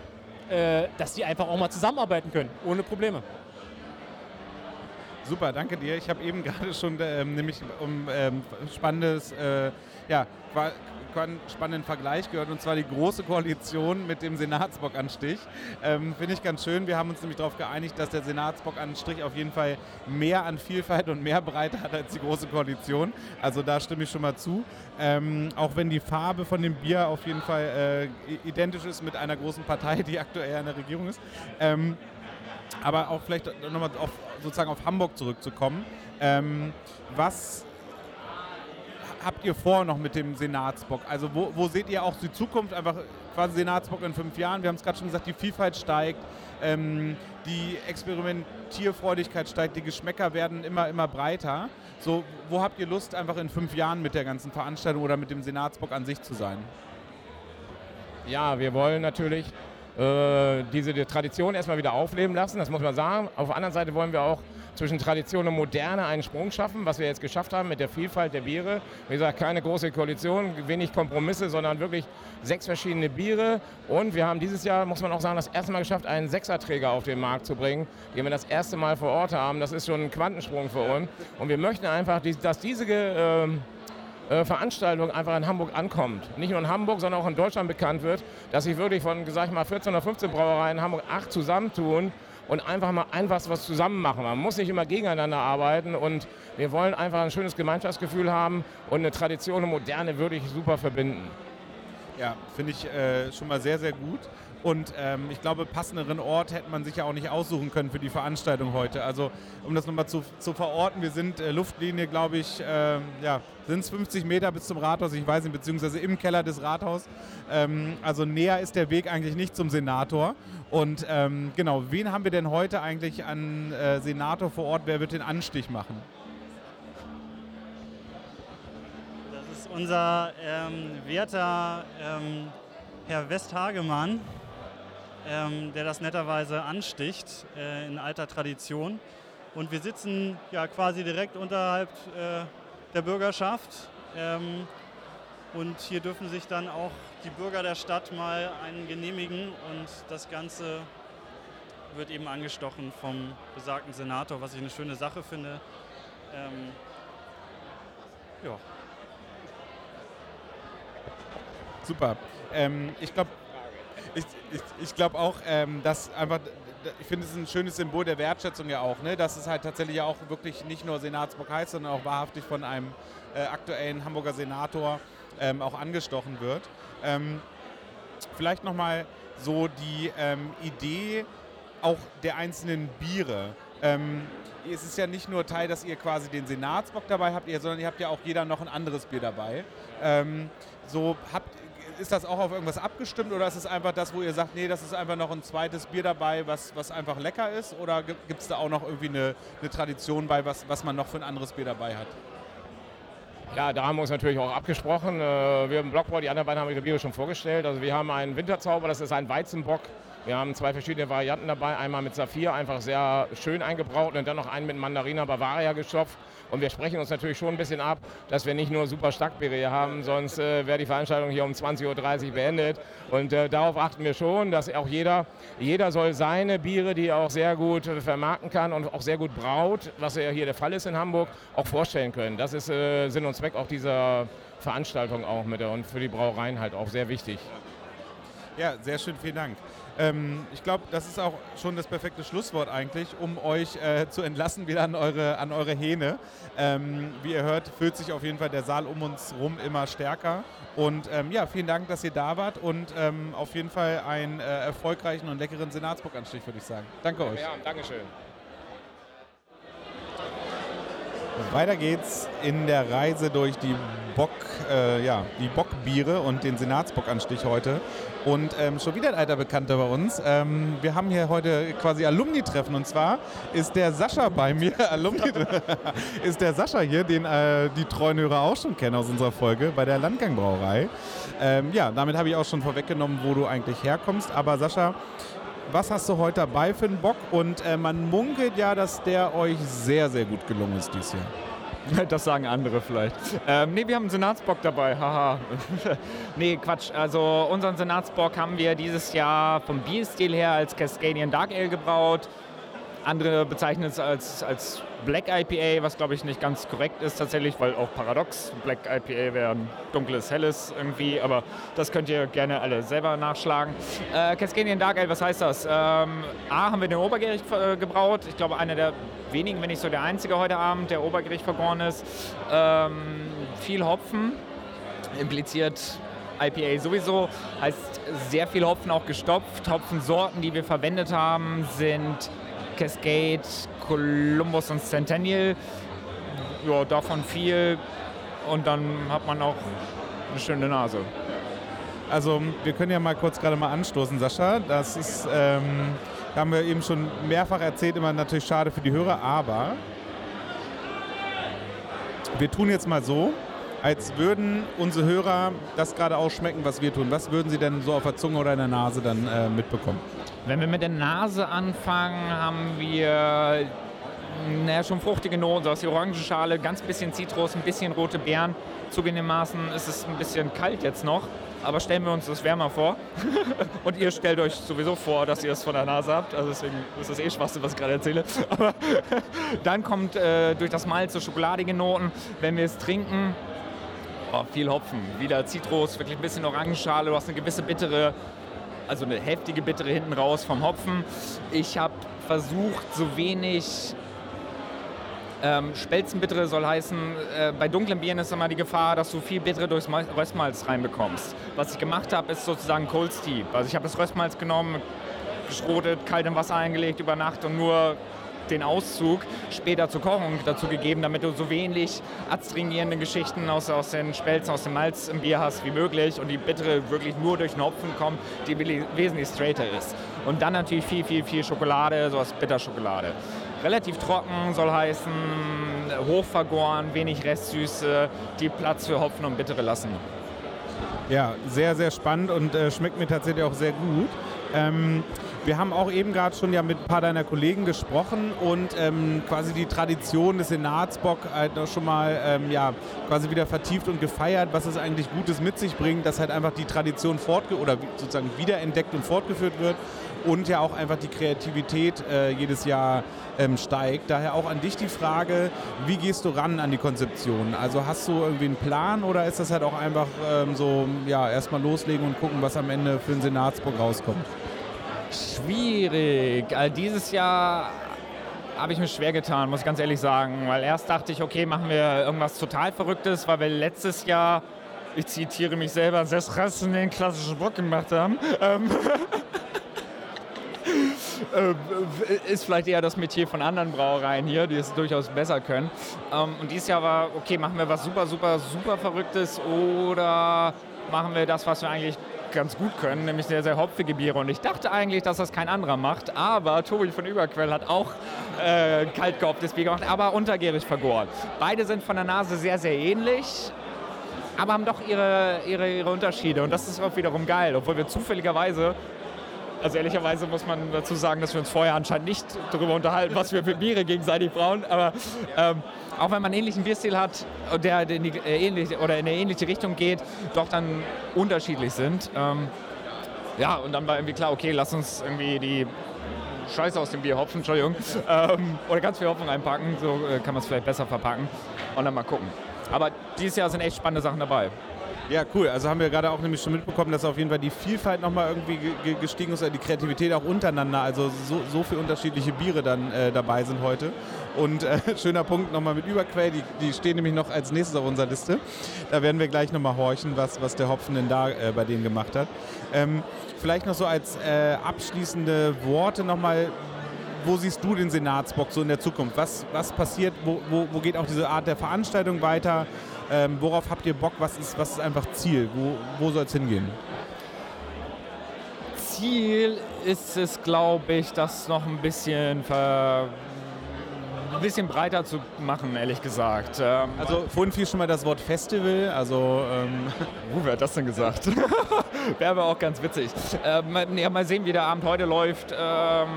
äh, dass die einfach auch mal zusammenarbeiten können, ohne Probleme. Super, danke dir. Ich habe eben *laughs* gerade schon ähm, nämlich um ähm, spannendes, äh, ja, einen spannenden Vergleich gehört, und zwar die Große Koalition mit dem Senatsbockanstich. Ähm, Finde ich ganz schön. Wir haben uns nämlich darauf geeinigt, dass der Senatsbockanstich auf jeden Fall mehr an Vielfalt und mehr Breite hat als die Große Koalition. Also da stimme ich schon mal zu. Ähm, auch wenn die Farbe von dem Bier auf jeden Fall äh, identisch ist mit einer großen Partei, die aktuell in der Regierung ist. Ähm, aber auch vielleicht nochmal auf, sozusagen auf Hamburg zurückzukommen. Ähm, was habt ihr vor noch mit dem Senatsbock? Also wo, wo, seht ihr auch die Zukunft? Einfach quasi Senatsbock in fünf Jahren. Wir haben es gerade schon gesagt, die Vielfalt steigt, ähm, die Experimentierfreudigkeit steigt, die Geschmäcker werden immer, immer breiter. So, wo habt ihr Lust, einfach in fünf Jahren mit der ganzen Veranstaltung oder mit dem Senatsbock an sich zu sein? Ja, wir wollen natürlich äh, diese Tradition erstmal wieder aufleben lassen, das muss man sagen. Auf der anderen Seite wollen wir auch zwischen Tradition und Moderne einen Sprung schaffen, was wir jetzt geschafft haben mit der Vielfalt der Biere. Wie gesagt, keine große Koalition, wenig Kompromisse, sondern wirklich sechs verschiedene Biere. Und wir haben dieses Jahr, muss man auch sagen, das erste Mal geschafft, einen Sechserträger auf den Markt zu bringen, den wir das erste Mal vor Ort haben. Das ist schon ein Quantensprung für uns. Und wir möchten einfach, dass diese äh, äh, Veranstaltung einfach in Hamburg ankommt. Nicht nur in Hamburg, sondern auch in Deutschland bekannt wird, dass sich wirklich von, sag ich mal, 14 oder 15 Brauereien in Hamburg acht zusammentun und einfach mal einfach was zusammen machen. Man muss nicht immer gegeneinander arbeiten und wir wollen einfach ein schönes Gemeinschaftsgefühl haben und eine Tradition und Moderne wirklich super verbinden. Ja, finde ich äh, schon mal sehr, sehr gut. Und ähm, ich glaube, passenderen Ort hätte man sich ja auch nicht aussuchen können für die Veranstaltung heute. Also um das nochmal zu, zu verorten, wir sind äh, Luftlinie, glaube ich, äh, ja, sind es 50 Meter bis zum Rathaus, ich weiß nicht, beziehungsweise im Keller des Rathaus. Ähm, also näher ist der Weg eigentlich nicht zum Senator. Und ähm, genau, wen haben wir denn heute eigentlich an äh, Senator vor Ort? Wer wird den Anstich machen? Das ist unser ähm, werter ähm, Herr Westhagemann ähm, der das netterweise ansticht äh, in alter Tradition. Und wir sitzen ja quasi direkt unterhalb äh, der Bürgerschaft. Ähm, und hier dürfen sich dann auch die Bürger der Stadt mal einen genehmigen und das Ganze wird eben angestochen vom besagten Senator, was ich eine schöne Sache finde. Ähm, ja. Super. Ähm, ich glaube, ich, ich, ich glaube auch, ähm, dass einfach, ich finde es ein schönes Symbol der Wertschätzung ja auch, ne? dass es halt tatsächlich ja auch wirklich nicht nur Senatsburg heißt, sondern auch wahrhaftig von einem äh, aktuellen Hamburger Senator ähm, auch angestochen wird. Ähm, vielleicht nochmal so die ähm, Idee auch der einzelnen Biere. Ähm, es ist ja nicht nur Teil, dass ihr quasi den Senatsbock dabei habt, sondern ihr habt ja auch jeder noch ein anderes Bier dabei. Ähm, so habt, ist das auch auf irgendwas abgestimmt oder ist es einfach das, wo ihr sagt, nee, das ist einfach noch ein zweites Bier dabei, was, was einfach lecker ist? Oder gibt es da auch noch irgendwie eine, eine Tradition bei, was, was man noch für ein anderes Bier dabei hat? Ja, da haben wir uns natürlich auch abgesprochen. Äh, wir im Blockbau, die anderen beiden haben wir Biere schon vorgestellt. Also wir haben einen Winterzauber, das ist ein Weizenbock. Wir haben zwei verschiedene Varianten dabei. Einmal mit Saphir, einfach sehr schön eingebraut und dann noch einen mit Mandarina Bavaria gestopft. Und wir sprechen uns natürlich schon ein bisschen ab, dass wir nicht nur super Starkbiere hier haben, sonst äh, wäre die Veranstaltung hier um 20.30 Uhr beendet. Und äh, darauf achten wir schon, dass auch jeder, jeder soll seine Biere, die er auch sehr gut vermarkten kann und auch sehr gut braut, was ja hier der Fall ist in Hamburg, auch vorstellen können. Das ist äh, Sinn und Zweck auch dieser Veranstaltung auch mit und für die Brauereien halt auch sehr wichtig. Ja, sehr schön, vielen Dank. Ähm, ich glaube, das ist auch schon das perfekte Schlusswort eigentlich, um euch äh, zu entlassen wieder an eure, an eure Hähne. Ähm, wie ihr hört, fühlt sich auf jeden Fall der Saal um uns rum immer stärker. Und ähm, ja, vielen Dank, dass ihr da wart und ähm, auf jeden Fall einen äh, erfolgreichen und leckeren Senatsburg-Anstich, würde ich sagen. Danke euch. Ja, Dankeschön. Weiter geht's in der Reise durch die Bock, äh, ja, die Bockbiere und den Senatsbockanstich heute. Und ähm, schon wieder ein alter Bekannter bei uns. Ähm, wir haben hier heute quasi Alumni-Treffen und zwar ist der Sascha bei mir. *laughs* Alumni *laughs* ist der Sascha hier, den äh, die treuen Hörer auch schon kennen aus unserer Folge bei der Landgangbrauerei. Ähm, ja, damit habe ich auch schon vorweggenommen, wo du eigentlich herkommst. Aber Sascha, was hast du heute dabei für einen Bock? Und äh, man munkelt ja, dass der euch sehr, sehr gut gelungen ist dieses Jahr. *laughs* Das sagen andere vielleicht. Ähm, nee, wir haben einen Senatsbock dabei, haha. *laughs* nee, Quatsch. Also unseren Senatsbock haben wir dieses Jahr vom Bierstil her als Cascadian Dark Ale gebraut. Andere bezeichnen es als, als Black IPA, was glaube ich nicht ganz korrekt ist tatsächlich, weil auch paradox. Black IPA wäre ein dunkles, helles irgendwie, aber das könnt ihr gerne alle selber nachschlagen. Äh, Cascadian Dark Ale, was heißt das? Ähm, A, haben wir den Obergärig äh, gebraut. Ich glaube, einer der wenigen, wenn nicht so der einzige heute Abend, der Obergericht vergoren ist. Ähm, viel Hopfen, impliziert IPA sowieso, heißt sehr viel Hopfen auch gestopft. Hopfensorten, die wir verwendet haben, sind Cascade, Columbus und Centennial. Ja, davon viel und dann hat man auch eine schöne Nase. Also wir können ja mal kurz gerade mal anstoßen, Sascha. Das ist, ähm, haben wir eben schon mehrfach erzählt, immer natürlich schade für die Hörer, aber wir tun jetzt mal so, als würden unsere Hörer das gerade ausschmecken, was wir tun. Was würden sie denn so auf der Zunge oder in der Nase dann äh, mitbekommen? Wenn wir mit der Nase anfangen, haben wir naja, schon fruchtige Noten, so aus der Orangenschale, ganz bisschen Zitrus, ein bisschen rote Beeren. Zugegebenermaßen ist es ein bisschen kalt jetzt noch, aber stellen wir uns das wärmer vor. *laughs* Und ihr stellt euch sowieso vor, dass ihr es von der Nase habt. Also deswegen ist das eh Schwachsinn, was ich gerade erzähle. Aber *laughs* dann kommt äh, durch das Malz so schokoladige Noten. Wenn wir es trinken, oh, viel Hopfen, wieder Zitrus, wirklich ein bisschen Orangenschale. Du hast eine gewisse bittere, also eine heftige bittere hinten raus vom Hopfen. Ich habe versucht, so wenig ähm, Spelzenbittere soll heißen, äh, bei dunklen Bieren ist immer die Gefahr, dass du viel Bittere durchs Mal- Röstmalz reinbekommst. Was ich gemacht habe, ist sozusagen Cold Steep. Also ich habe das Röstmalz genommen, geschrotet, kalt im Wasser eingelegt über Nacht und nur den Auszug später zur Kochung dazu gegeben, damit du so wenig adstringierende Geschichten aus, aus den Spelzen, aus dem Malz im Bier hast wie möglich und die Bittere wirklich nur durch den Hopfen kommt, die wesentlich straighter ist. Und dann natürlich viel, viel, viel Schokolade, so aus Bitterschokolade. Relativ trocken soll heißen, hochvergoren, wenig Restsüße, die Platz für Hopfen und Bittere lassen. Ja, sehr, sehr spannend und äh, schmeckt mir tatsächlich auch sehr gut. Ähm, wir haben auch eben gerade schon ja mit ein paar deiner Kollegen gesprochen und ähm, quasi die Tradition des Senatsbock halt schon mal ähm, ja, quasi wieder vertieft und gefeiert, was es eigentlich Gutes mit sich bringt, dass halt einfach die Tradition fortge oder sozusagen wiederentdeckt und fortgeführt wird und ja auch einfach die Kreativität äh, jedes Jahr ähm, steigt. Daher auch an dich die Frage, wie gehst du ran an die Konzeption? Also hast du irgendwie einen Plan oder ist das halt auch einfach ähm, so, ja, erstmal loslegen und gucken, was am Ende für den Senatsbock rauskommt? Schwierig. Also dieses Jahr habe ich mir schwer getan, muss ich ganz ehrlich sagen. Weil erst dachte ich, okay, machen wir irgendwas total Verrücktes, weil wir letztes Jahr, ich zitiere mich selber, sehr Rassen den klassischen Bock gemacht haben. Ähm, *laughs* äh, ist vielleicht eher das Metier von anderen Brauereien hier, die es durchaus besser können. Ähm, und dieses Jahr war, okay, machen wir was super, super, super Verrücktes oder machen wir das, was wir eigentlich ganz gut können, nämlich sehr, sehr hopfige Biere. Und ich dachte eigentlich, dass das kein anderer macht, aber Tobi von Überquell hat auch äh, kalt gehopptes Bier gemacht, aber untergärig vergoren. Beide sind von der Nase sehr, sehr ähnlich, aber haben doch ihre, ihre, ihre Unterschiede. Und das ist auch wiederum geil, obwohl wir zufälligerweise also ehrlicherweise muss man dazu sagen, dass wir uns vorher anscheinend nicht darüber unterhalten, was wir für Biere gegenseitig brauen. Aber ähm, auch wenn man einen ähnlichen Bierstil hat, der in die, äh, ähnlich, oder in eine ähnliche Richtung geht, doch dann unterschiedlich sind. Ähm, ja, und dann war irgendwie klar, okay, lass uns irgendwie die Scheiße aus dem Bier hopfen, Entschuldigung, ähm, oder ganz viel Hopfen einpacken, so äh, kann man es vielleicht besser verpacken und dann mal gucken. Aber dieses Jahr sind echt spannende Sachen dabei. Ja, cool. Also haben wir gerade auch nämlich schon mitbekommen, dass auf jeden Fall die Vielfalt nochmal irgendwie ge- ge- gestiegen ist, die Kreativität auch untereinander. Also so, so viele unterschiedliche Biere dann äh, dabei sind heute. Und äh, *laughs* schöner Punkt nochmal mit Überquell, die, die stehen nämlich noch als nächstes auf unserer Liste. Da werden wir gleich nochmal horchen, was, was der Hopfen denn da äh, bei denen gemacht hat. Ähm, vielleicht noch so als äh, abschließende Worte nochmal, wo siehst du den Senatsbock so in der Zukunft? Was, was passiert? Wo, wo, wo geht auch diese Art der Veranstaltung weiter? Ähm, worauf habt ihr Bock? Was ist, was ist einfach Ziel? Wo, wo soll es hingehen? Ziel ist es, glaube ich, das noch ein bisschen ver ein bisschen breiter zu machen, ehrlich gesagt. Ähm, also vorhin fiel schon mal das Wort Festival, also... Ähm uh, wer hat das denn gesagt? *laughs* Wäre aber auch ganz witzig. Ähm, ja, mal sehen, wie der Abend heute läuft. Ähm,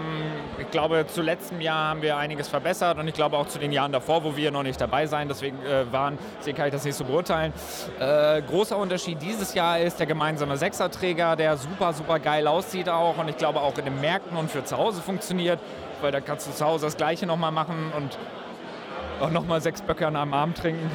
ich glaube, zu letztem Jahr haben wir einiges verbessert und ich glaube auch zu den Jahren davor, wo wir noch nicht dabei sein, deswegen äh, waren, deswegen kann ich das nicht so beurteilen. Äh, großer Unterschied dieses Jahr ist der gemeinsame Sechserträger, der super, super geil aussieht auch und ich glaube auch in den Märkten und für zu Hause funktioniert weil da kannst du zu Hause das Gleiche nochmal machen und auch nochmal sechs Böcke an einem Arm trinken.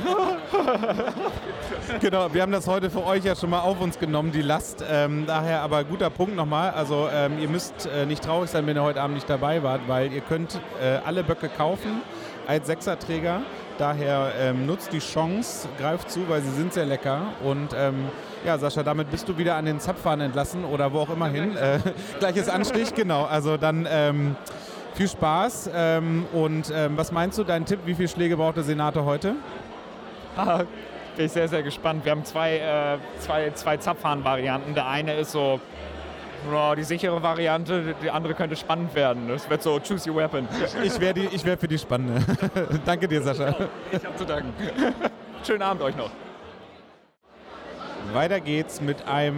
*laughs* genau, wir haben das heute für euch ja schon mal auf uns genommen, die Last. Ähm, daher aber guter Punkt nochmal. Also ähm, ihr müsst äh, nicht traurig sein, wenn ihr heute Abend nicht dabei wart, weil ihr könnt äh, alle Böcke kaufen als Sechserträger. Daher ähm, nutzt die Chance, greift zu, weil sie sind sehr lecker. Und ähm, ja, Sascha, damit bist du wieder an den Zapfhahn entlassen oder wo auch immer hin. Äh, *laughs* gleiches Anstich, genau. Also dann ähm, viel Spaß. Ähm, und ähm, was meinst du, dein Tipp, wie viele Schläge braucht der Senator heute? *laughs* Ah, bin ich sehr, sehr gespannt. Wir haben zwei, äh, zwei, zwei Zapfhahn-Varianten. Der eine ist so oh, die sichere Variante, die andere könnte spannend werden. Das wird so Choose Your Weapon. *laughs* Ich wäre wär für die spannende. *laughs* Danke dir, Sascha. Ich habe zu danken. Schönen Abend euch noch. Weiter geht's mit einem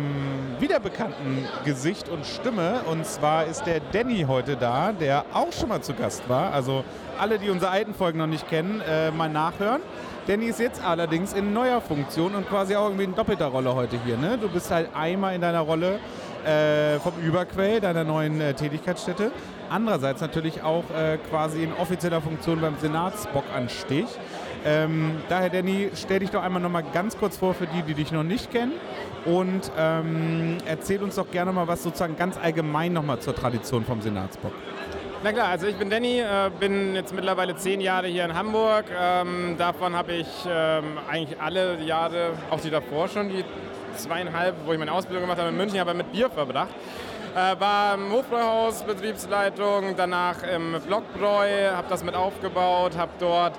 wiederbekannten Gesicht und Stimme. Und zwar ist der Danny heute da, der auch schon mal zu Gast war. Also alle, die unsere alten Folgen noch nicht kennen, äh, mal nachhören. Danny ist jetzt allerdings in neuer Funktion und quasi auch irgendwie in doppelter Rolle heute hier. Ne? Du bist halt einmal in deiner Rolle äh, vom Überquell, deiner neuen äh, Tätigkeitsstätte. Andererseits natürlich auch äh, quasi in offizieller Funktion beim Senatsbockanstich. Ähm, daher, Danny, stell dich doch einmal noch mal ganz kurz vor für die, die dich noch nicht kennen und ähm, erzähl uns doch gerne mal was sozusagen ganz allgemein noch mal zur Tradition vom Senatsbock. Na klar, also ich bin Danny, äh, bin jetzt mittlerweile zehn Jahre hier in Hamburg. Ähm, davon habe ich ähm, eigentlich alle Jahre, auch die davor schon, die zweieinhalb, wo ich meine Ausbildung gemacht habe in München, aber mit Bier verbracht. Äh, war im Hofbräuhaus Betriebsleitung, danach im Blockbräu, habe das mit aufgebaut, habe dort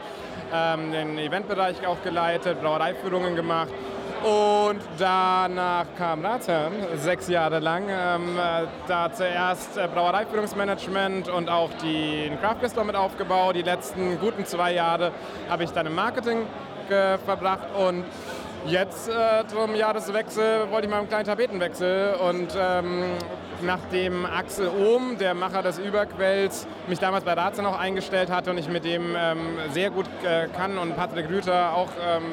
ähm, den Eventbereich auch geleitet, Brauereiführungen gemacht. Und danach kam Ratsherrn, sechs Jahre lang. Ähm, äh, da zuerst äh, Brauereiführungsmanagement und auch den Craft mit aufgebaut. Die letzten guten zwei Jahre habe ich dann im Marketing äh, verbracht und Jetzt äh, zum Jahreswechsel wollte ich mal einen kleinen Tapetenwechsel und ähm, nachdem Axel Ohm, der Macher des Überquells, mich damals bei Razer noch eingestellt hatte und ich mit dem ähm, sehr gut äh, kann und Patrick Rüther auch ähm,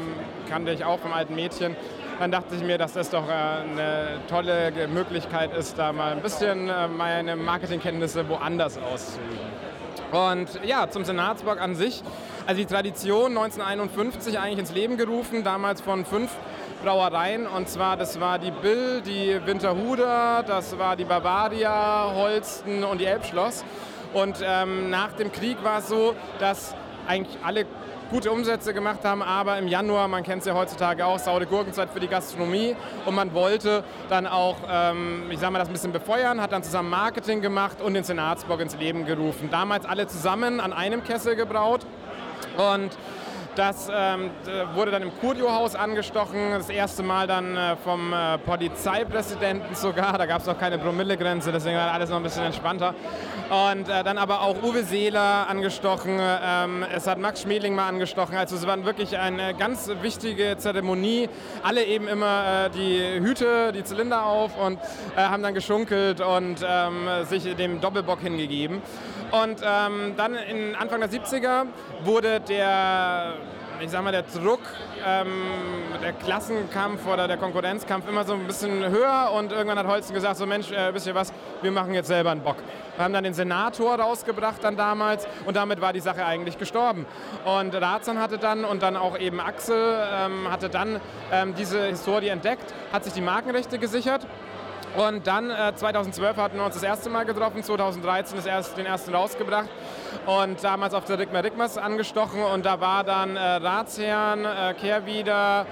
kannte ich auch vom alten Mädchen, dann dachte ich mir, dass das doch äh, eine tolle Möglichkeit ist, da mal ein bisschen äh, meine Marketingkenntnisse woanders auszuüben. Und ja, zum Senatsbock an sich also die Tradition 1951 eigentlich ins Leben gerufen, damals von fünf Brauereien. Und zwar, das war die Bill, die Winterhuder, das war die Bavaria, Holsten und die Elbschloss. Und ähm, nach dem Krieg war es so, dass eigentlich alle gute Umsätze gemacht haben, aber im Januar, man kennt es ja heutzutage auch, saure Gurkenzeit für die Gastronomie und man wollte dann auch, ähm, ich sage mal, das ein bisschen befeuern, hat dann zusammen Marketing gemacht und den Senatsbock ins Leben gerufen. Damals alle zusammen an einem Kessel gebraut und das ähm, wurde dann im Curio-Haus angestochen, das erste Mal dann äh, vom äh, Polizeipräsidenten sogar. Da gab es auch keine Promillegrenze, deswegen war alles noch ein bisschen entspannter. Und äh, dann aber auch Uwe Seeler angestochen, ähm, es hat Max Schmeling mal angestochen. Also es war wirklich eine ganz wichtige Zeremonie. Alle eben immer äh, die Hüte, die Zylinder auf und äh, haben dann geschunkelt und ähm, sich dem Doppelbock hingegeben. Und ähm, dann in Anfang der 70er wurde der ich sag mal, der Druck, ähm, der Klassenkampf oder der Konkurrenzkampf immer so ein bisschen höher und irgendwann hat Holzen gesagt, so Mensch, äh, wisst ihr was, wir machen jetzt selber einen Bock. Wir haben dann den Senator rausgebracht dann damals und damit war die Sache eigentlich gestorben. Und Razan hatte dann und dann auch eben Axel ähm, hatte dann ähm, diese Historie entdeckt, hat sich die Markenrechte gesichert und dann äh, 2012 hatten wir uns das erste Mal getroffen, 2013 das erst, den ersten rausgebracht und damals auf der Rigma Rigmas angestochen und da war dann äh, Ratsherrn, äh, Kehrwieder,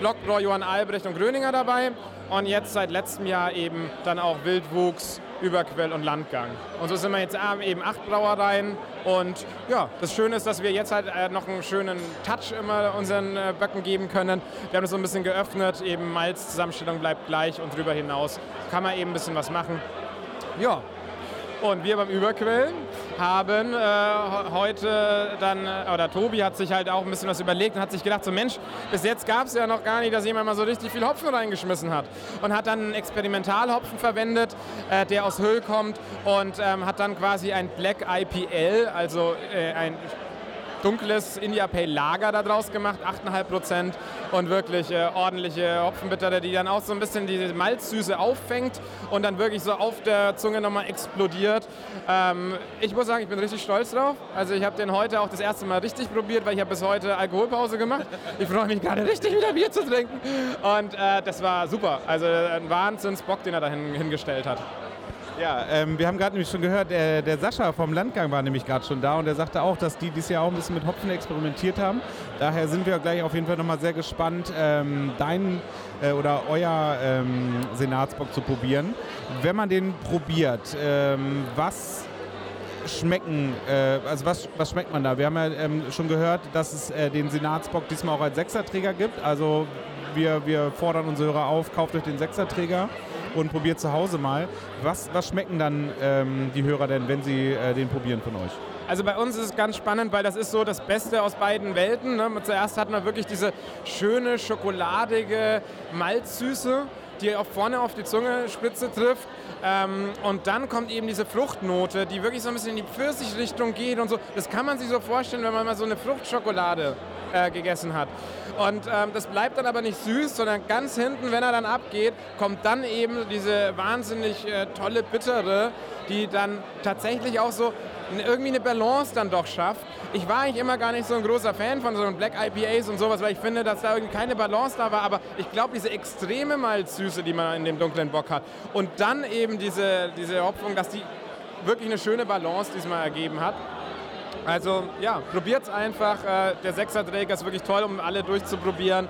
Blockbräu, Johann Albrecht und Gröninger dabei und jetzt seit letztem Jahr eben dann auch Wildwuchs Überquell und Landgang. Und so sind wir jetzt eben acht Brauereien. Und ja, das Schöne ist, dass wir jetzt halt äh, noch einen schönen Touch immer unseren äh, Böcken geben können. Wir haben es so ein bisschen geöffnet, eben Malzzusammenstellung bleibt gleich und darüber hinaus kann man eben ein bisschen was machen. Ja, und wir beim Überquellen haben äh, heute dann, äh, oder Tobi hat sich halt auch ein bisschen was überlegt und hat sich gedacht, so Mensch, bis jetzt gab es ja noch gar nicht, dass jemand mal so richtig viel Hopfen reingeschmissen hat. Und hat dann einen Experimentalhopfen verwendet, äh, der aus Höhl kommt und ähm, hat dann quasi ein Black IPL, also äh, ein dunkles India Pale Lager daraus gemacht, 8,5 Prozent und wirklich äh, ordentliche Hopfenbittere, die dann auch so ein bisschen diese Malzsüße auffängt und dann wirklich so auf der Zunge nochmal explodiert. Ähm, ich muss sagen, ich bin richtig stolz drauf. Also ich habe den heute auch das erste Mal richtig probiert, weil ich habe bis heute Alkoholpause gemacht. Ich freue mich gerade richtig wieder Bier zu trinken und äh, das war super. Also ein Wahnsinnsbock, den er da hingestellt hat. Ja, ähm, wir haben gerade nämlich schon gehört, der, der, Sascha vom Landgang war nämlich gerade schon da und der sagte auch, dass die dieses Jahr auch ein bisschen mit Hopfen experimentiert haben. Daher sind wir gleich auf jeden Fall nochmal sehr gespannt, ähm, dein äh, oder euer ähm, Senatsbock zu probieren. Wenn man den probiert, ähm, was schmecken, äh, also was, was schmeckt man da? Wir haben ja ähm, schon gehört, dass es äh, den Senatsbock diesmal auch als Sechserträger gibt. Also wir, wir fordern unsere Hörer auf, kauft euch den Sechserträger und probiert zu Hause mal. Was, was schmecken dann ähm, die Hörer denn, wenn sie äh, den probieren von euch? Also bei uns ist es ganz spannend, weil das ist so das Beste aus beiden Welten. Ne? Zuerst hat man wirklich diese schöne, schokoladige Malzsüße, die auch vorne auf die Zungenspitze trifft. Ähm, und dann kommt eben diese Fruchtnote, die wirklich so ein bisschen in die Pfirsichrichtung geht und so. Das kann man sich so vorstellen, wenn man mal so eine Fruchtschokolade äh, gegessen hat. Und ähm, das bleibt dann aber nicht süß, sondern ganz hinten, wenn er dann abgeht, kommt dann eben diese wahnsinnig äh, tolle Bittere, die dann tatsächlich auch so irgendwie eine Balance dann doch schafft. Ich war eigentlich immer gar nicht so ein großer Fan von so Black IPAs und sowas, weil ich finde, dass da irgendwie keine Balance da war. Aber ich glaube, diese extreme Malzsüße, die man in dem dunklen Bock hat und dann eben diese, diese Hopfung, dass die wirklich eine schöne Balance diesmal ergeben hat. Also ja, probiert es einfach. Äh, der Sechserträger ist wirklich toll, um alle durchzuprobieren.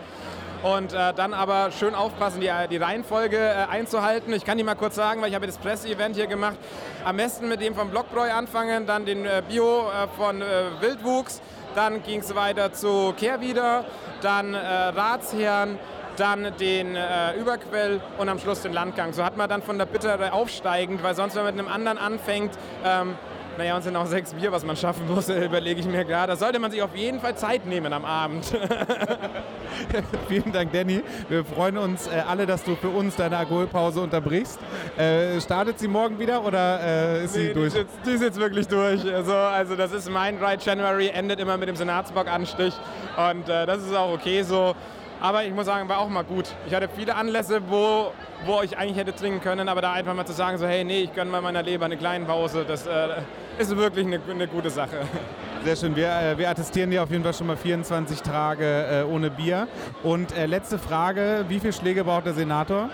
Und äh, dann aber schön aufpassen, die, die Reihenfolge äh, einzuhalten. Ich kann die mal kurz sagen, weil ich habe das Presse-Event hier gemacht. Am besten mit dem vom Blockbräu anfangen, dann den äh, Bio äh, von äh, Wildwuchs. Dann ging es weiter zu Kehrwieder, dann Ratsherrn, dann den Überquell und am Schluss den Landgang. So hat man dann von der Bittere aufsteigend, weil sonst, wenn man mit einem anderen anfängt, ähm, naja, uns sind auch sechs Bier, was man schaffen muss, *laughs* überlege ich mir gerade. Da sollte man sich auf jeden Fall Zeit nehmen am Abend. *laughs* Vielen Dank, Danny. Wir freuen uns äh, alle, dass du für uns deine Alkoholpause unterbrichst. Äh, startet sie morgen wieder oder äh, ist nee, sie durch? Die ist, jetzt, die ist, jetzt, wirklich durch. Also, also das ist mein Ride January, endet immer mit dem Senatsbock-Anstich. Und äh, das ist auch okay so. Aber ich muss sagen, war auch mal gut. Ich hatte viele Anlässe, wo, wo ich eigentlich hätte trinken können, aber da einfach mal zu sagen, so hey, nee, ich gönne mal meiner Leber eine kleine Pause, das äh, ist wirklich eine, eine, gute Sache. Sehr schön. Wir, äh, wir attestieren dir auf jeden Fall schon mal 24 Tage äh, ohne Bier. Und äh, letzte Frage, wie viele Schläge braucht der Senator?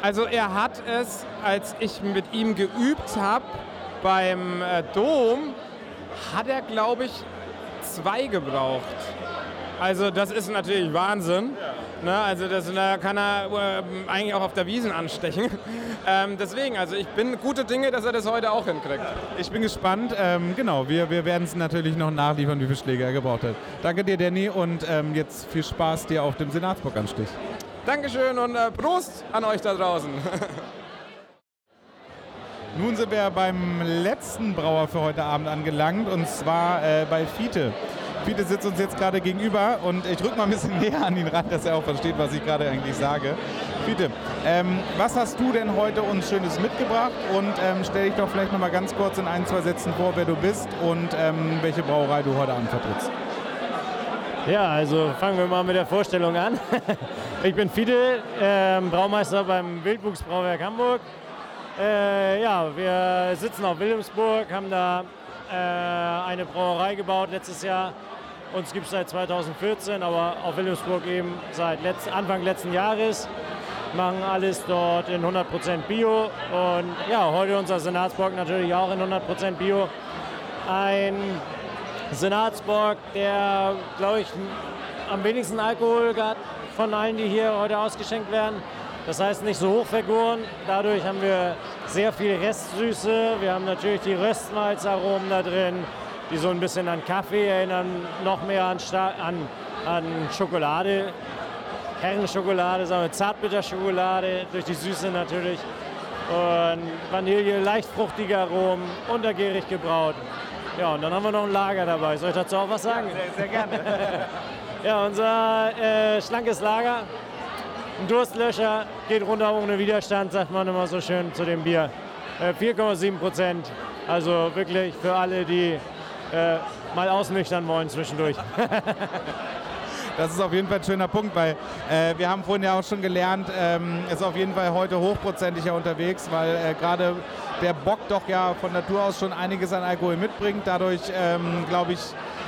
Also er hat es, als ich mit ihm geübt habe beim äh, Dom, hat er, glaube ich, zwei gebraucht. Also das ist natürlich Wahnsinn. Ne? Also das, da kann er äh, eigentlich auch auf der Wiesen anstechen. *laughs* Ähm, deswegen, also ich bin gute Dinge, dass er das heute auch hinkriegt. Ich bin gespannt. Ähm, genau, wir, wir werden es natürlich noch nachliefern, wie viele Schläge er gebraucht hat. Danke dir, Danny, und ähm, jetzt viel Spaß dir auf dem Senatsburg-Anstich. Dankeschön und äh, Prost an euch da draußen. *laughs* Nun sind wir beim letzten Brauer für heute Abend angelangt und zwar äh, bei Fiete. Fiete sitzt uns jetzt gerade gegenüber und ich drücke mal ein bisschen näher an ihn ran, dass er auch versteht, was ich gerade eigentlich sage. Fiete, ähm, was hast du denn heute uns Schönes mitgebracht und ähm, stell dich doch vielleicht noch mal ganz kurz in ein, zwei Sätzen vor, wer du bist und ähm, welche Brauerei du heute Abend vertrittst. Ja, also fangen wir mal mit der Vorstellung an. *laughs* ich bin Fiete, ähm, Braumeister beim Wildwuchsbrauwerk Hamburg. Äh, ja, wir sitzen auf Wilhelmsburg, haben da äh, eine Brauerei gebaut letztes Jahr uns gibt es seit 2014, aber auf Wilhelmsburg eben seit letzt, Anfang letzten Jahres. Machen alles dort in 100% Bio. Und ja, heute unser Senatsbock natürlich auch in 100% Bio. Ein Senatsbock, der, glaube ich, am wenigsten Alkohol hat von allen, die hier heute ausgeschenkt werden. Das heißt nicht so hoch vergoren. Dadurch haben wir sehr viel Restsüße. Wir haben natürlich die Röstmalzaromen da drin, die so ein bisschen an Kaffee erinnern, noch mehr an, an, an Schokolade. Herrenschokolade, sagen wir Zartbitterschokolade, durch die Süße natürlich. Und Vanille, leicht fruchtige Aromen, untergärig gebraut. Ja, und dann haben wir noch ein Lager dabei. Soll ich dazu auch was sagen? Ja, sehr, sehr gerne. *laughs* ja, unser äh, schlankes Lager. Ein Durstlöscher geht runter ohne Widerstand, sagt man immer so schön zu dem Bier. Äh, 4,7 Prozent. Also wirklich für alle, die äh, mal ausnüchtern wollen zwischendurch. *laughs* Das ist auf jeden Fall ein schöner Punkt, weil äh, wir haben vorhin ja auch schon gelernt, ähm, ist auf jeden Fall heute hochprozentiger unterwegs, weil äh, gerade der Bock doch ja von Natur aus schon einiges an Alkohol mitbringt. Dadurch ähm, glaube ich,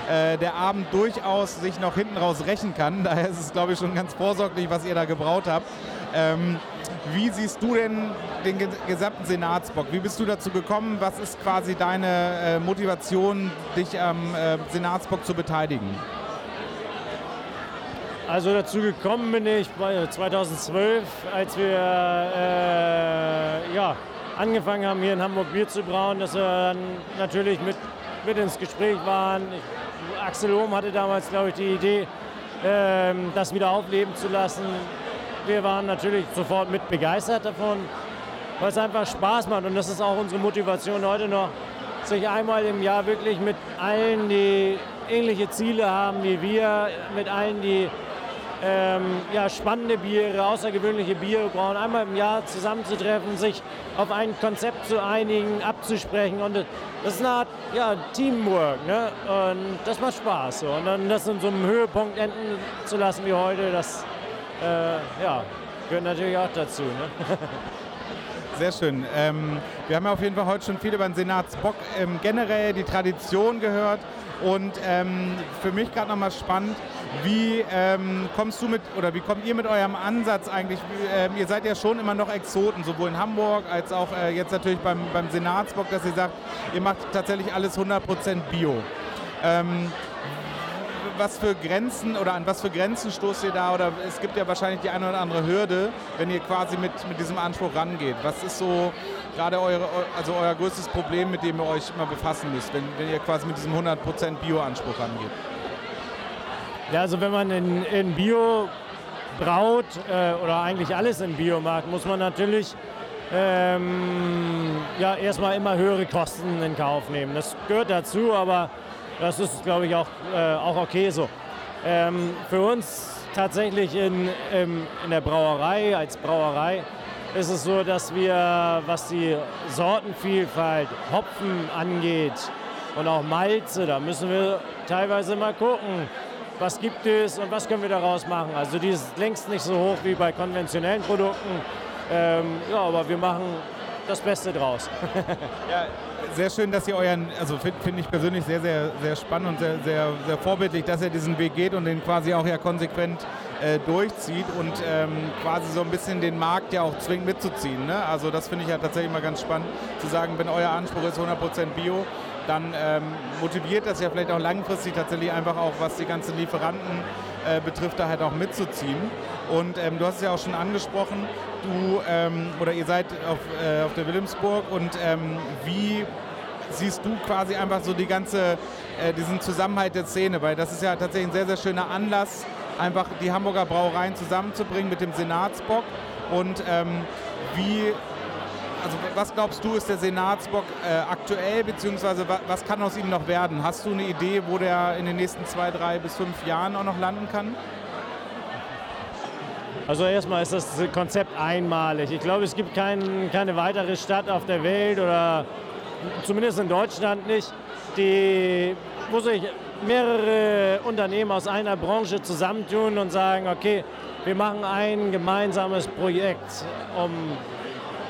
äh, der Abend durchaus sich noch hinten raus rächen kann. *laughs* Daher ist es glaube ich schon ganz vorsorglich, was ihr da gebraut habt. Ähm, wie siehst du denn den gesamten Senatsbock? Wie bist du dazu gekommen? Was ist quasi deine äh, Motivation, dich am äh, Senatsbock zu beteiligen? Also dazu gekommen bin ich 2012, als wir äh, ja, angefangen haben, hier in Hamburg Bier zu brauen, dass wir dann natürlich mit, mit ins Gespräch waren. Ich, Axel Ohm hatte damals, glaube ich, die Idee, ähm, das wieder aufleben zu lassen. Wir waren natürlich sofort mit begeistert davon, weil es einfach Spaß macht. Und das ist auch unsere Motivation heute noch, sich einmal im Jahr wirklich mit allen, die ähnliche Ziele haben wie wir, mit allen, die ähm, ja, spannende Biere, außergewöhnliche Biere brauchen, einmal im Jahr zusammenzutreffen, sich auf ein Konzept zu einigen, abzusprechen. Und das ist eine Art ja, Teamwork. Ne? Und das macht Spaß. So. Und dann das in so einem Höhepunkt enden zu lassen wie heute, das äh, ja, gehört natürlich auch dazu. Ne? *laughs* Sehr schön. Ähm, wir haben ja auf jeden Fall heute schon viel über den Senatsbock ähm, generell die Tradition gehört. Und ähm, für mich gerade nochmal spannend, wie ähm, kommst du mit oder wie kommt ihr mit eurem Ansatz eigentlich? Ähm, ihr seid ja schon immer noch Exoten, sowohl in Hamburg als auch äh, jetzt natürlich beim, beim Senatsbock, dass ihr sagt, ihr macht tatsächlich alles 100% Bio. Was für Grenzen oder an was für Grenzen stoßt ihr da? Oder es gibt ja wahrscheinlich die eine oder andere Hürde, wenn ihr quasi mit, mit diesem Anspruch rangeht. Was ist so gerade eure, also euer größtes Problem, mit dem ihr euch immer befassen müsst, wenn, wenn ihr quasi mit diesem 100% Bio-Anspruch rangeht? Ja, also wenn man in, in Bio braut äh, oder eigentlich alles in Bio macht, muss man natürlich ähm, ja, erstmal immer höhere Kosten in Kauf nehmen. Das gehört dazu, aber das ist, glaube ich, auch, äh, auch okay so. Ähm, für uns tatsächlich in, in, in der Brauerei, als Brauerei, ist es so, dass wir, was die Sortenvielfalt, Hopfen angeht und auch Malze, da müssen wir teilweise mal gucken, was gibt es und was können wir daraus machen. Also die ist längst nicht so hoch wie bei konventionellen Produkten. Ähm, ja, aber wir machen das Beste draus. *laughs* ja, sehr schön, dass ihr euren, also finde find ich persönlich sehr, sehr, sehr spannend und sehr, sehr, sehr vorbildlich, dass ihr diesen Weg geht und den quasi auch ja konsequent äh, durchzieht und ähm, quasi so ein bisschen den Markt ja auch zwingt mitzuziehen. Ne? Also das finde ich ja tatsächlich mal ganz spannend, zu sagen, wenn euer Anspruch ist 100% Bio, dann ähm, motiviert das ja vielleicht auch langfristig tatsächlich einfach auch, was die ganzen Lieferanten äh, betrifft, da halt auch mitzuziehen. Und ähm, du hast es ja auch schon angesprochen, du ähm, oder ihr seid auf, äh, auf der Wilhelmsburg und ähm, wie siehst du quasi einfach so die ganze, äh, diesen Zusammenhalt der Szene, weil das ist ja tatsächlich ein sehr, sehr schöner Anlass, einfach die Hamburger Brauereien zusammenzubringen mit dem Senatsbock und ähm, wie also was glaubst du, ist der Senatsbock äh, aktuell, beziehungsweise was, was kann aus ihm noch werden? Hast du eine Idee, wo der in den nächsten zwei, drei bis fünf Jahren auch noch landen kann? Also erstmal ist das Konzept einmalig. Ich glaube, es gibt kein, keine weitere Stadt auf der Welt oder zumindest in Deutschland nicht, die, wo sich mehrere Unternehmen aus einer Branche zusammentun und sagen, okay, wir machen ein gemeinsames Projekt, um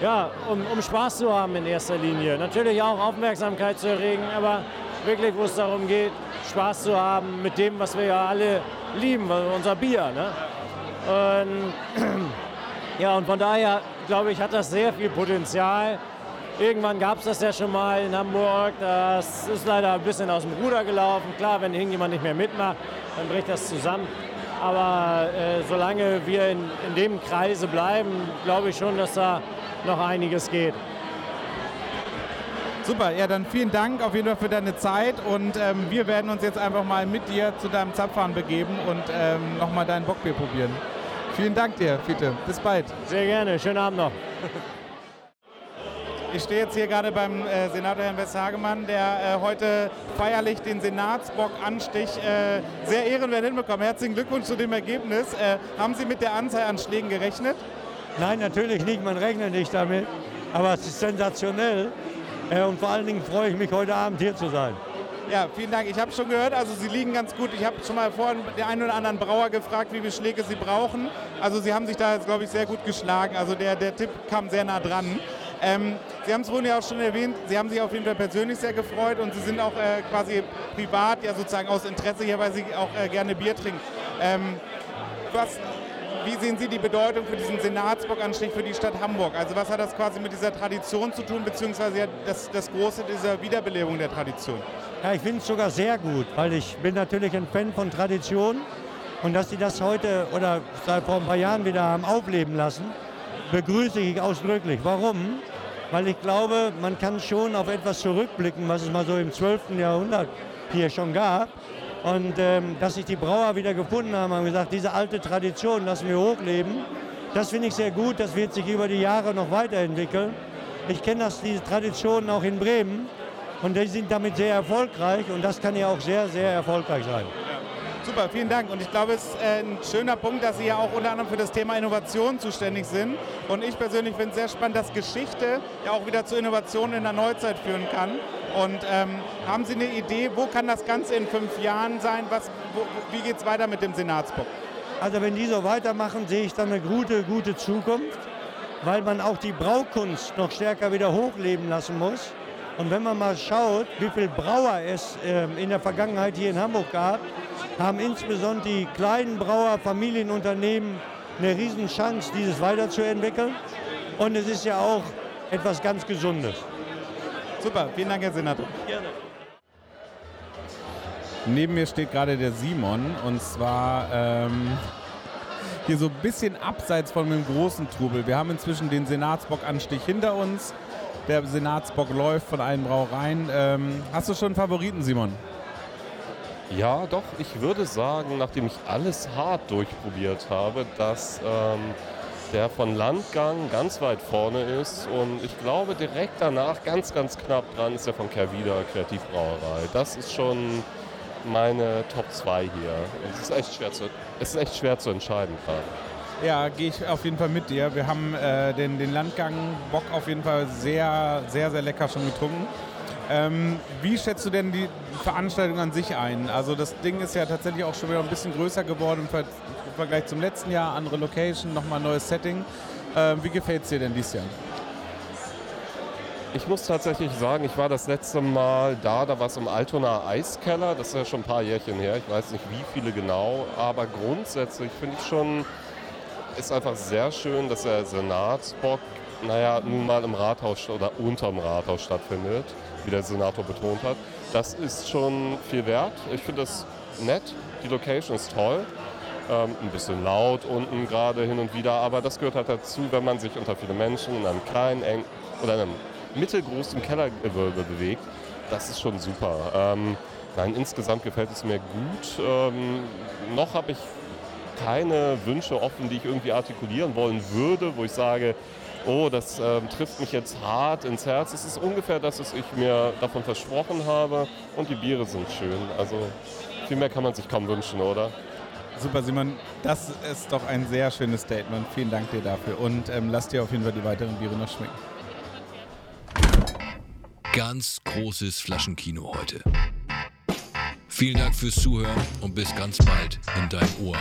ja, um, um Spaß zu haben in erster Linie. Natürlich auch Aufmerksamkeit zu erregen, aber wirklich, wo es darum geht, Spaß zu haben mit dem, was wir ja alle lieben, unser Bier. Ne? Und, *clears throat* ja, und von daher, glaube ich, hat das sehr viel Potenzial. Irgendwann gab es das ja schon mal in Hamburg. Das ist leider ein bisschen aus dem Ruder gelaufen. Klar, wenn irgendjemand nicht mehr mitmacht, dann bricht das zusammen. Aber äh, solange wir in, in dem Kreise bleiben, glaube ich schon, dass da noch einiges geht. Super, ja, dann vielen Dank auf jeden Fall für deine Zeit und ähm, wir werden uns jetzt einfach mal mit dir zu deinem Zapfhahn begeben und ähm, nochmal dein Bockbier probieren. Vielen Dank dir, Fiete. Bis bald. Sehr gerne. Schönen Abend noch. Ich stehe jetzt hier gerade beim äh, Senator Herrn Westhagemann, der äh, heute feierlich den Senatsbock-Anstich äh, sehr ehrenwert hinbekommen. Herzlichen Glückwunsch zu dem Ergebnis. Äh, haben Sie mit der Anzahl an Schlägen gerechnet? Nein, natürlich nicht. Man rechnet nicht damit. Aber es ist sensationell. Äh, und vor allen Dingen freue ich mich, heute Abend hier zu sein. Ja, vielen Dank. Ich habe schon gehört, also Sie liegen ganz gut. Ich habe schon mal vorhin den einen oder anderen Brauer gefragt, wie viele Schläge Sie brauchen. Also Sie haben sich da jetzt, glaube ich, sehr gut geschlagen. Also der, der Tipp kam sehr nah dran. Ähm, Sie haben es vorhin ja auch schon erwähnt, Sie haben sich auf jeden Fall persönlich sehr gefreut und Sie sind auch äh, quasi privat, ja sozusagen aus Interesse hier, weil Sie auch äh, gerne Bier trinken. Ähm, was, wie sehen Sie die Bedeutung für diesen Senatsbock-Anstich für die Stadt Hamburg? Also was hat das quasi mit dieser Tradition zu tun, beziehungsweise das, das Große dieser Wiederbelebung der Tradition? Ja, ich finde es sogar sehr gut, weil ich bin natürlich ein Fan von Tradition. Und dass sie das heute oder seit vor ein paar Jahren wieder haben aufleben lassen, begrüße ich ausdrücklich. Warum? Weil ich glaube, man kann schon auf etwas zurückblicken, was es mal so im 12. Jahrhundert hier schon gab. Und ähm, dass sich die Brauer wieder gefunden haben, haben gesagt, diese alte Tradition lassen wir hochleben. Das finde ich sehr gut, das wird sich über die Jahre noch weiterentwickeln. Ich kenne diese Traditionen auch in Bremen und die sind damit sehr erfolgreich und das kann ja auch sehr, sehr erfolgreich sein. Super, vielen Dank. Und ich glaube, es ist äh, ein schöner Punkt, dass Sie ja auch unter anderem für das Thema Innovation zuständig sind. Und ich persönlich finde es sehr spannend, dass Geschichte ja auch wieder zu Innovationen in der Neuzeit führen kann. Und ähm, haben Sie eine Idee, wo kann das Ganze in fünf Jahren sein? Was, wo, wie geht es weiter mit dem Senatsbock? Also wenn die so weitermachen, sehe ich dann eine gute, gute Zukunft, weil man auch die Braukunst noch stärker wieder hochleben lassen muss. Und wenn man mal schaut, wie viele Brauer es äh, in der Vergangenheit hier in Hamburg gab, haben insbesondere die kleinen Brauer, Familienunternehmen eine Riesenchance, dieses weiterzuentwickeln. Und es ist ja auch etwas ganz Gesundes. Super, vielen Dank, Herr Senator. Gerne. Neben mir steht gerade der Simon und zwar ähm, hier so ein bisschen abseits von dem großen Trubel. Wir haben inzwischen den Senatsbock-Anstich hinter uns. Der Senatsbock läuft von allen Brauereien. Ähm, hast du schon einen Favoriten, Simon? Ja, doch, ich würde sagen, nachdem ich alles hart durchprobiert habe, dass ähm, der von Landgang ganz weit vorne ist und ich glaube direkt danach, ganz, ganz knapp dran, ist der von Kervida Kreativbrauerei. Das ist schon meine Top 2 hier. Es ist echt schwer zu, es ist echt schwer zu entscheiden gerade. Ja, gehe ich auf jeden Fall mit dir. Wir haben äh, den, den Landgang Bock auf jeden Fall sehr, sehr, sehr lecker schon getrunken. Ähm, wie schätzt du denn die Veranstaltung an sich ein? Also das Ding ist ja tatsächlich auch schon wieder ein bisschen größer geworden im, Ver im Vergleich zum letzten Jahr, andere Location, nochmal neues Setting. Ähm, wie gefällt es dir denn dieses Jahr? Ich muss tatsächlich sagen, ich war das letzte Mal da, da war es im Altona Eiskeller. Das ist ja schon ein paar Jährchen her. Ich weiß nicht, wie viele genau. Aber grundsätzlich finde ich schon, ist einfach sehr schön, dass der Senatsbock, naja, nun mal im Rathaus oder unterm Rathaus stattfindet wie der Senator betont hat. Das ist schon viel wert. Ich finde das nett. Die Location ist toll. Ähm, ein bisschen laut unten gerade hin und wieder, aber das gehört halt dazu, wenn man sich unter viele Menschen in einem kleinen, eng oder einem mittelgroßen Kellergewölbe bewegt. Das ist schon super. Ähm, nein, insgesamt gefällt es mir gut. Ähm, noch habe ich keine Wünsche offen, die ich irgendwie artikulieren wollen würde, wo ich sage, oh, das äh, trifft mich jetzt hart ins Herz. Es ist ungefähr das, was ich mir davon versprochen habe. Und die Biere sind schön. Also viel mehr kann man sich kaum wünschen, oder? Super, Simon. Das ist doch ein sehr schönes Statement. Vielen Dank dir dafür. Und ähm, lass dir auf jeden Fall die weiteren Biere noch schmecken. Ganz großes Flaschenkino heute. Vielen Dank fürs Zuhören und bis ganz bald in dein Ohr.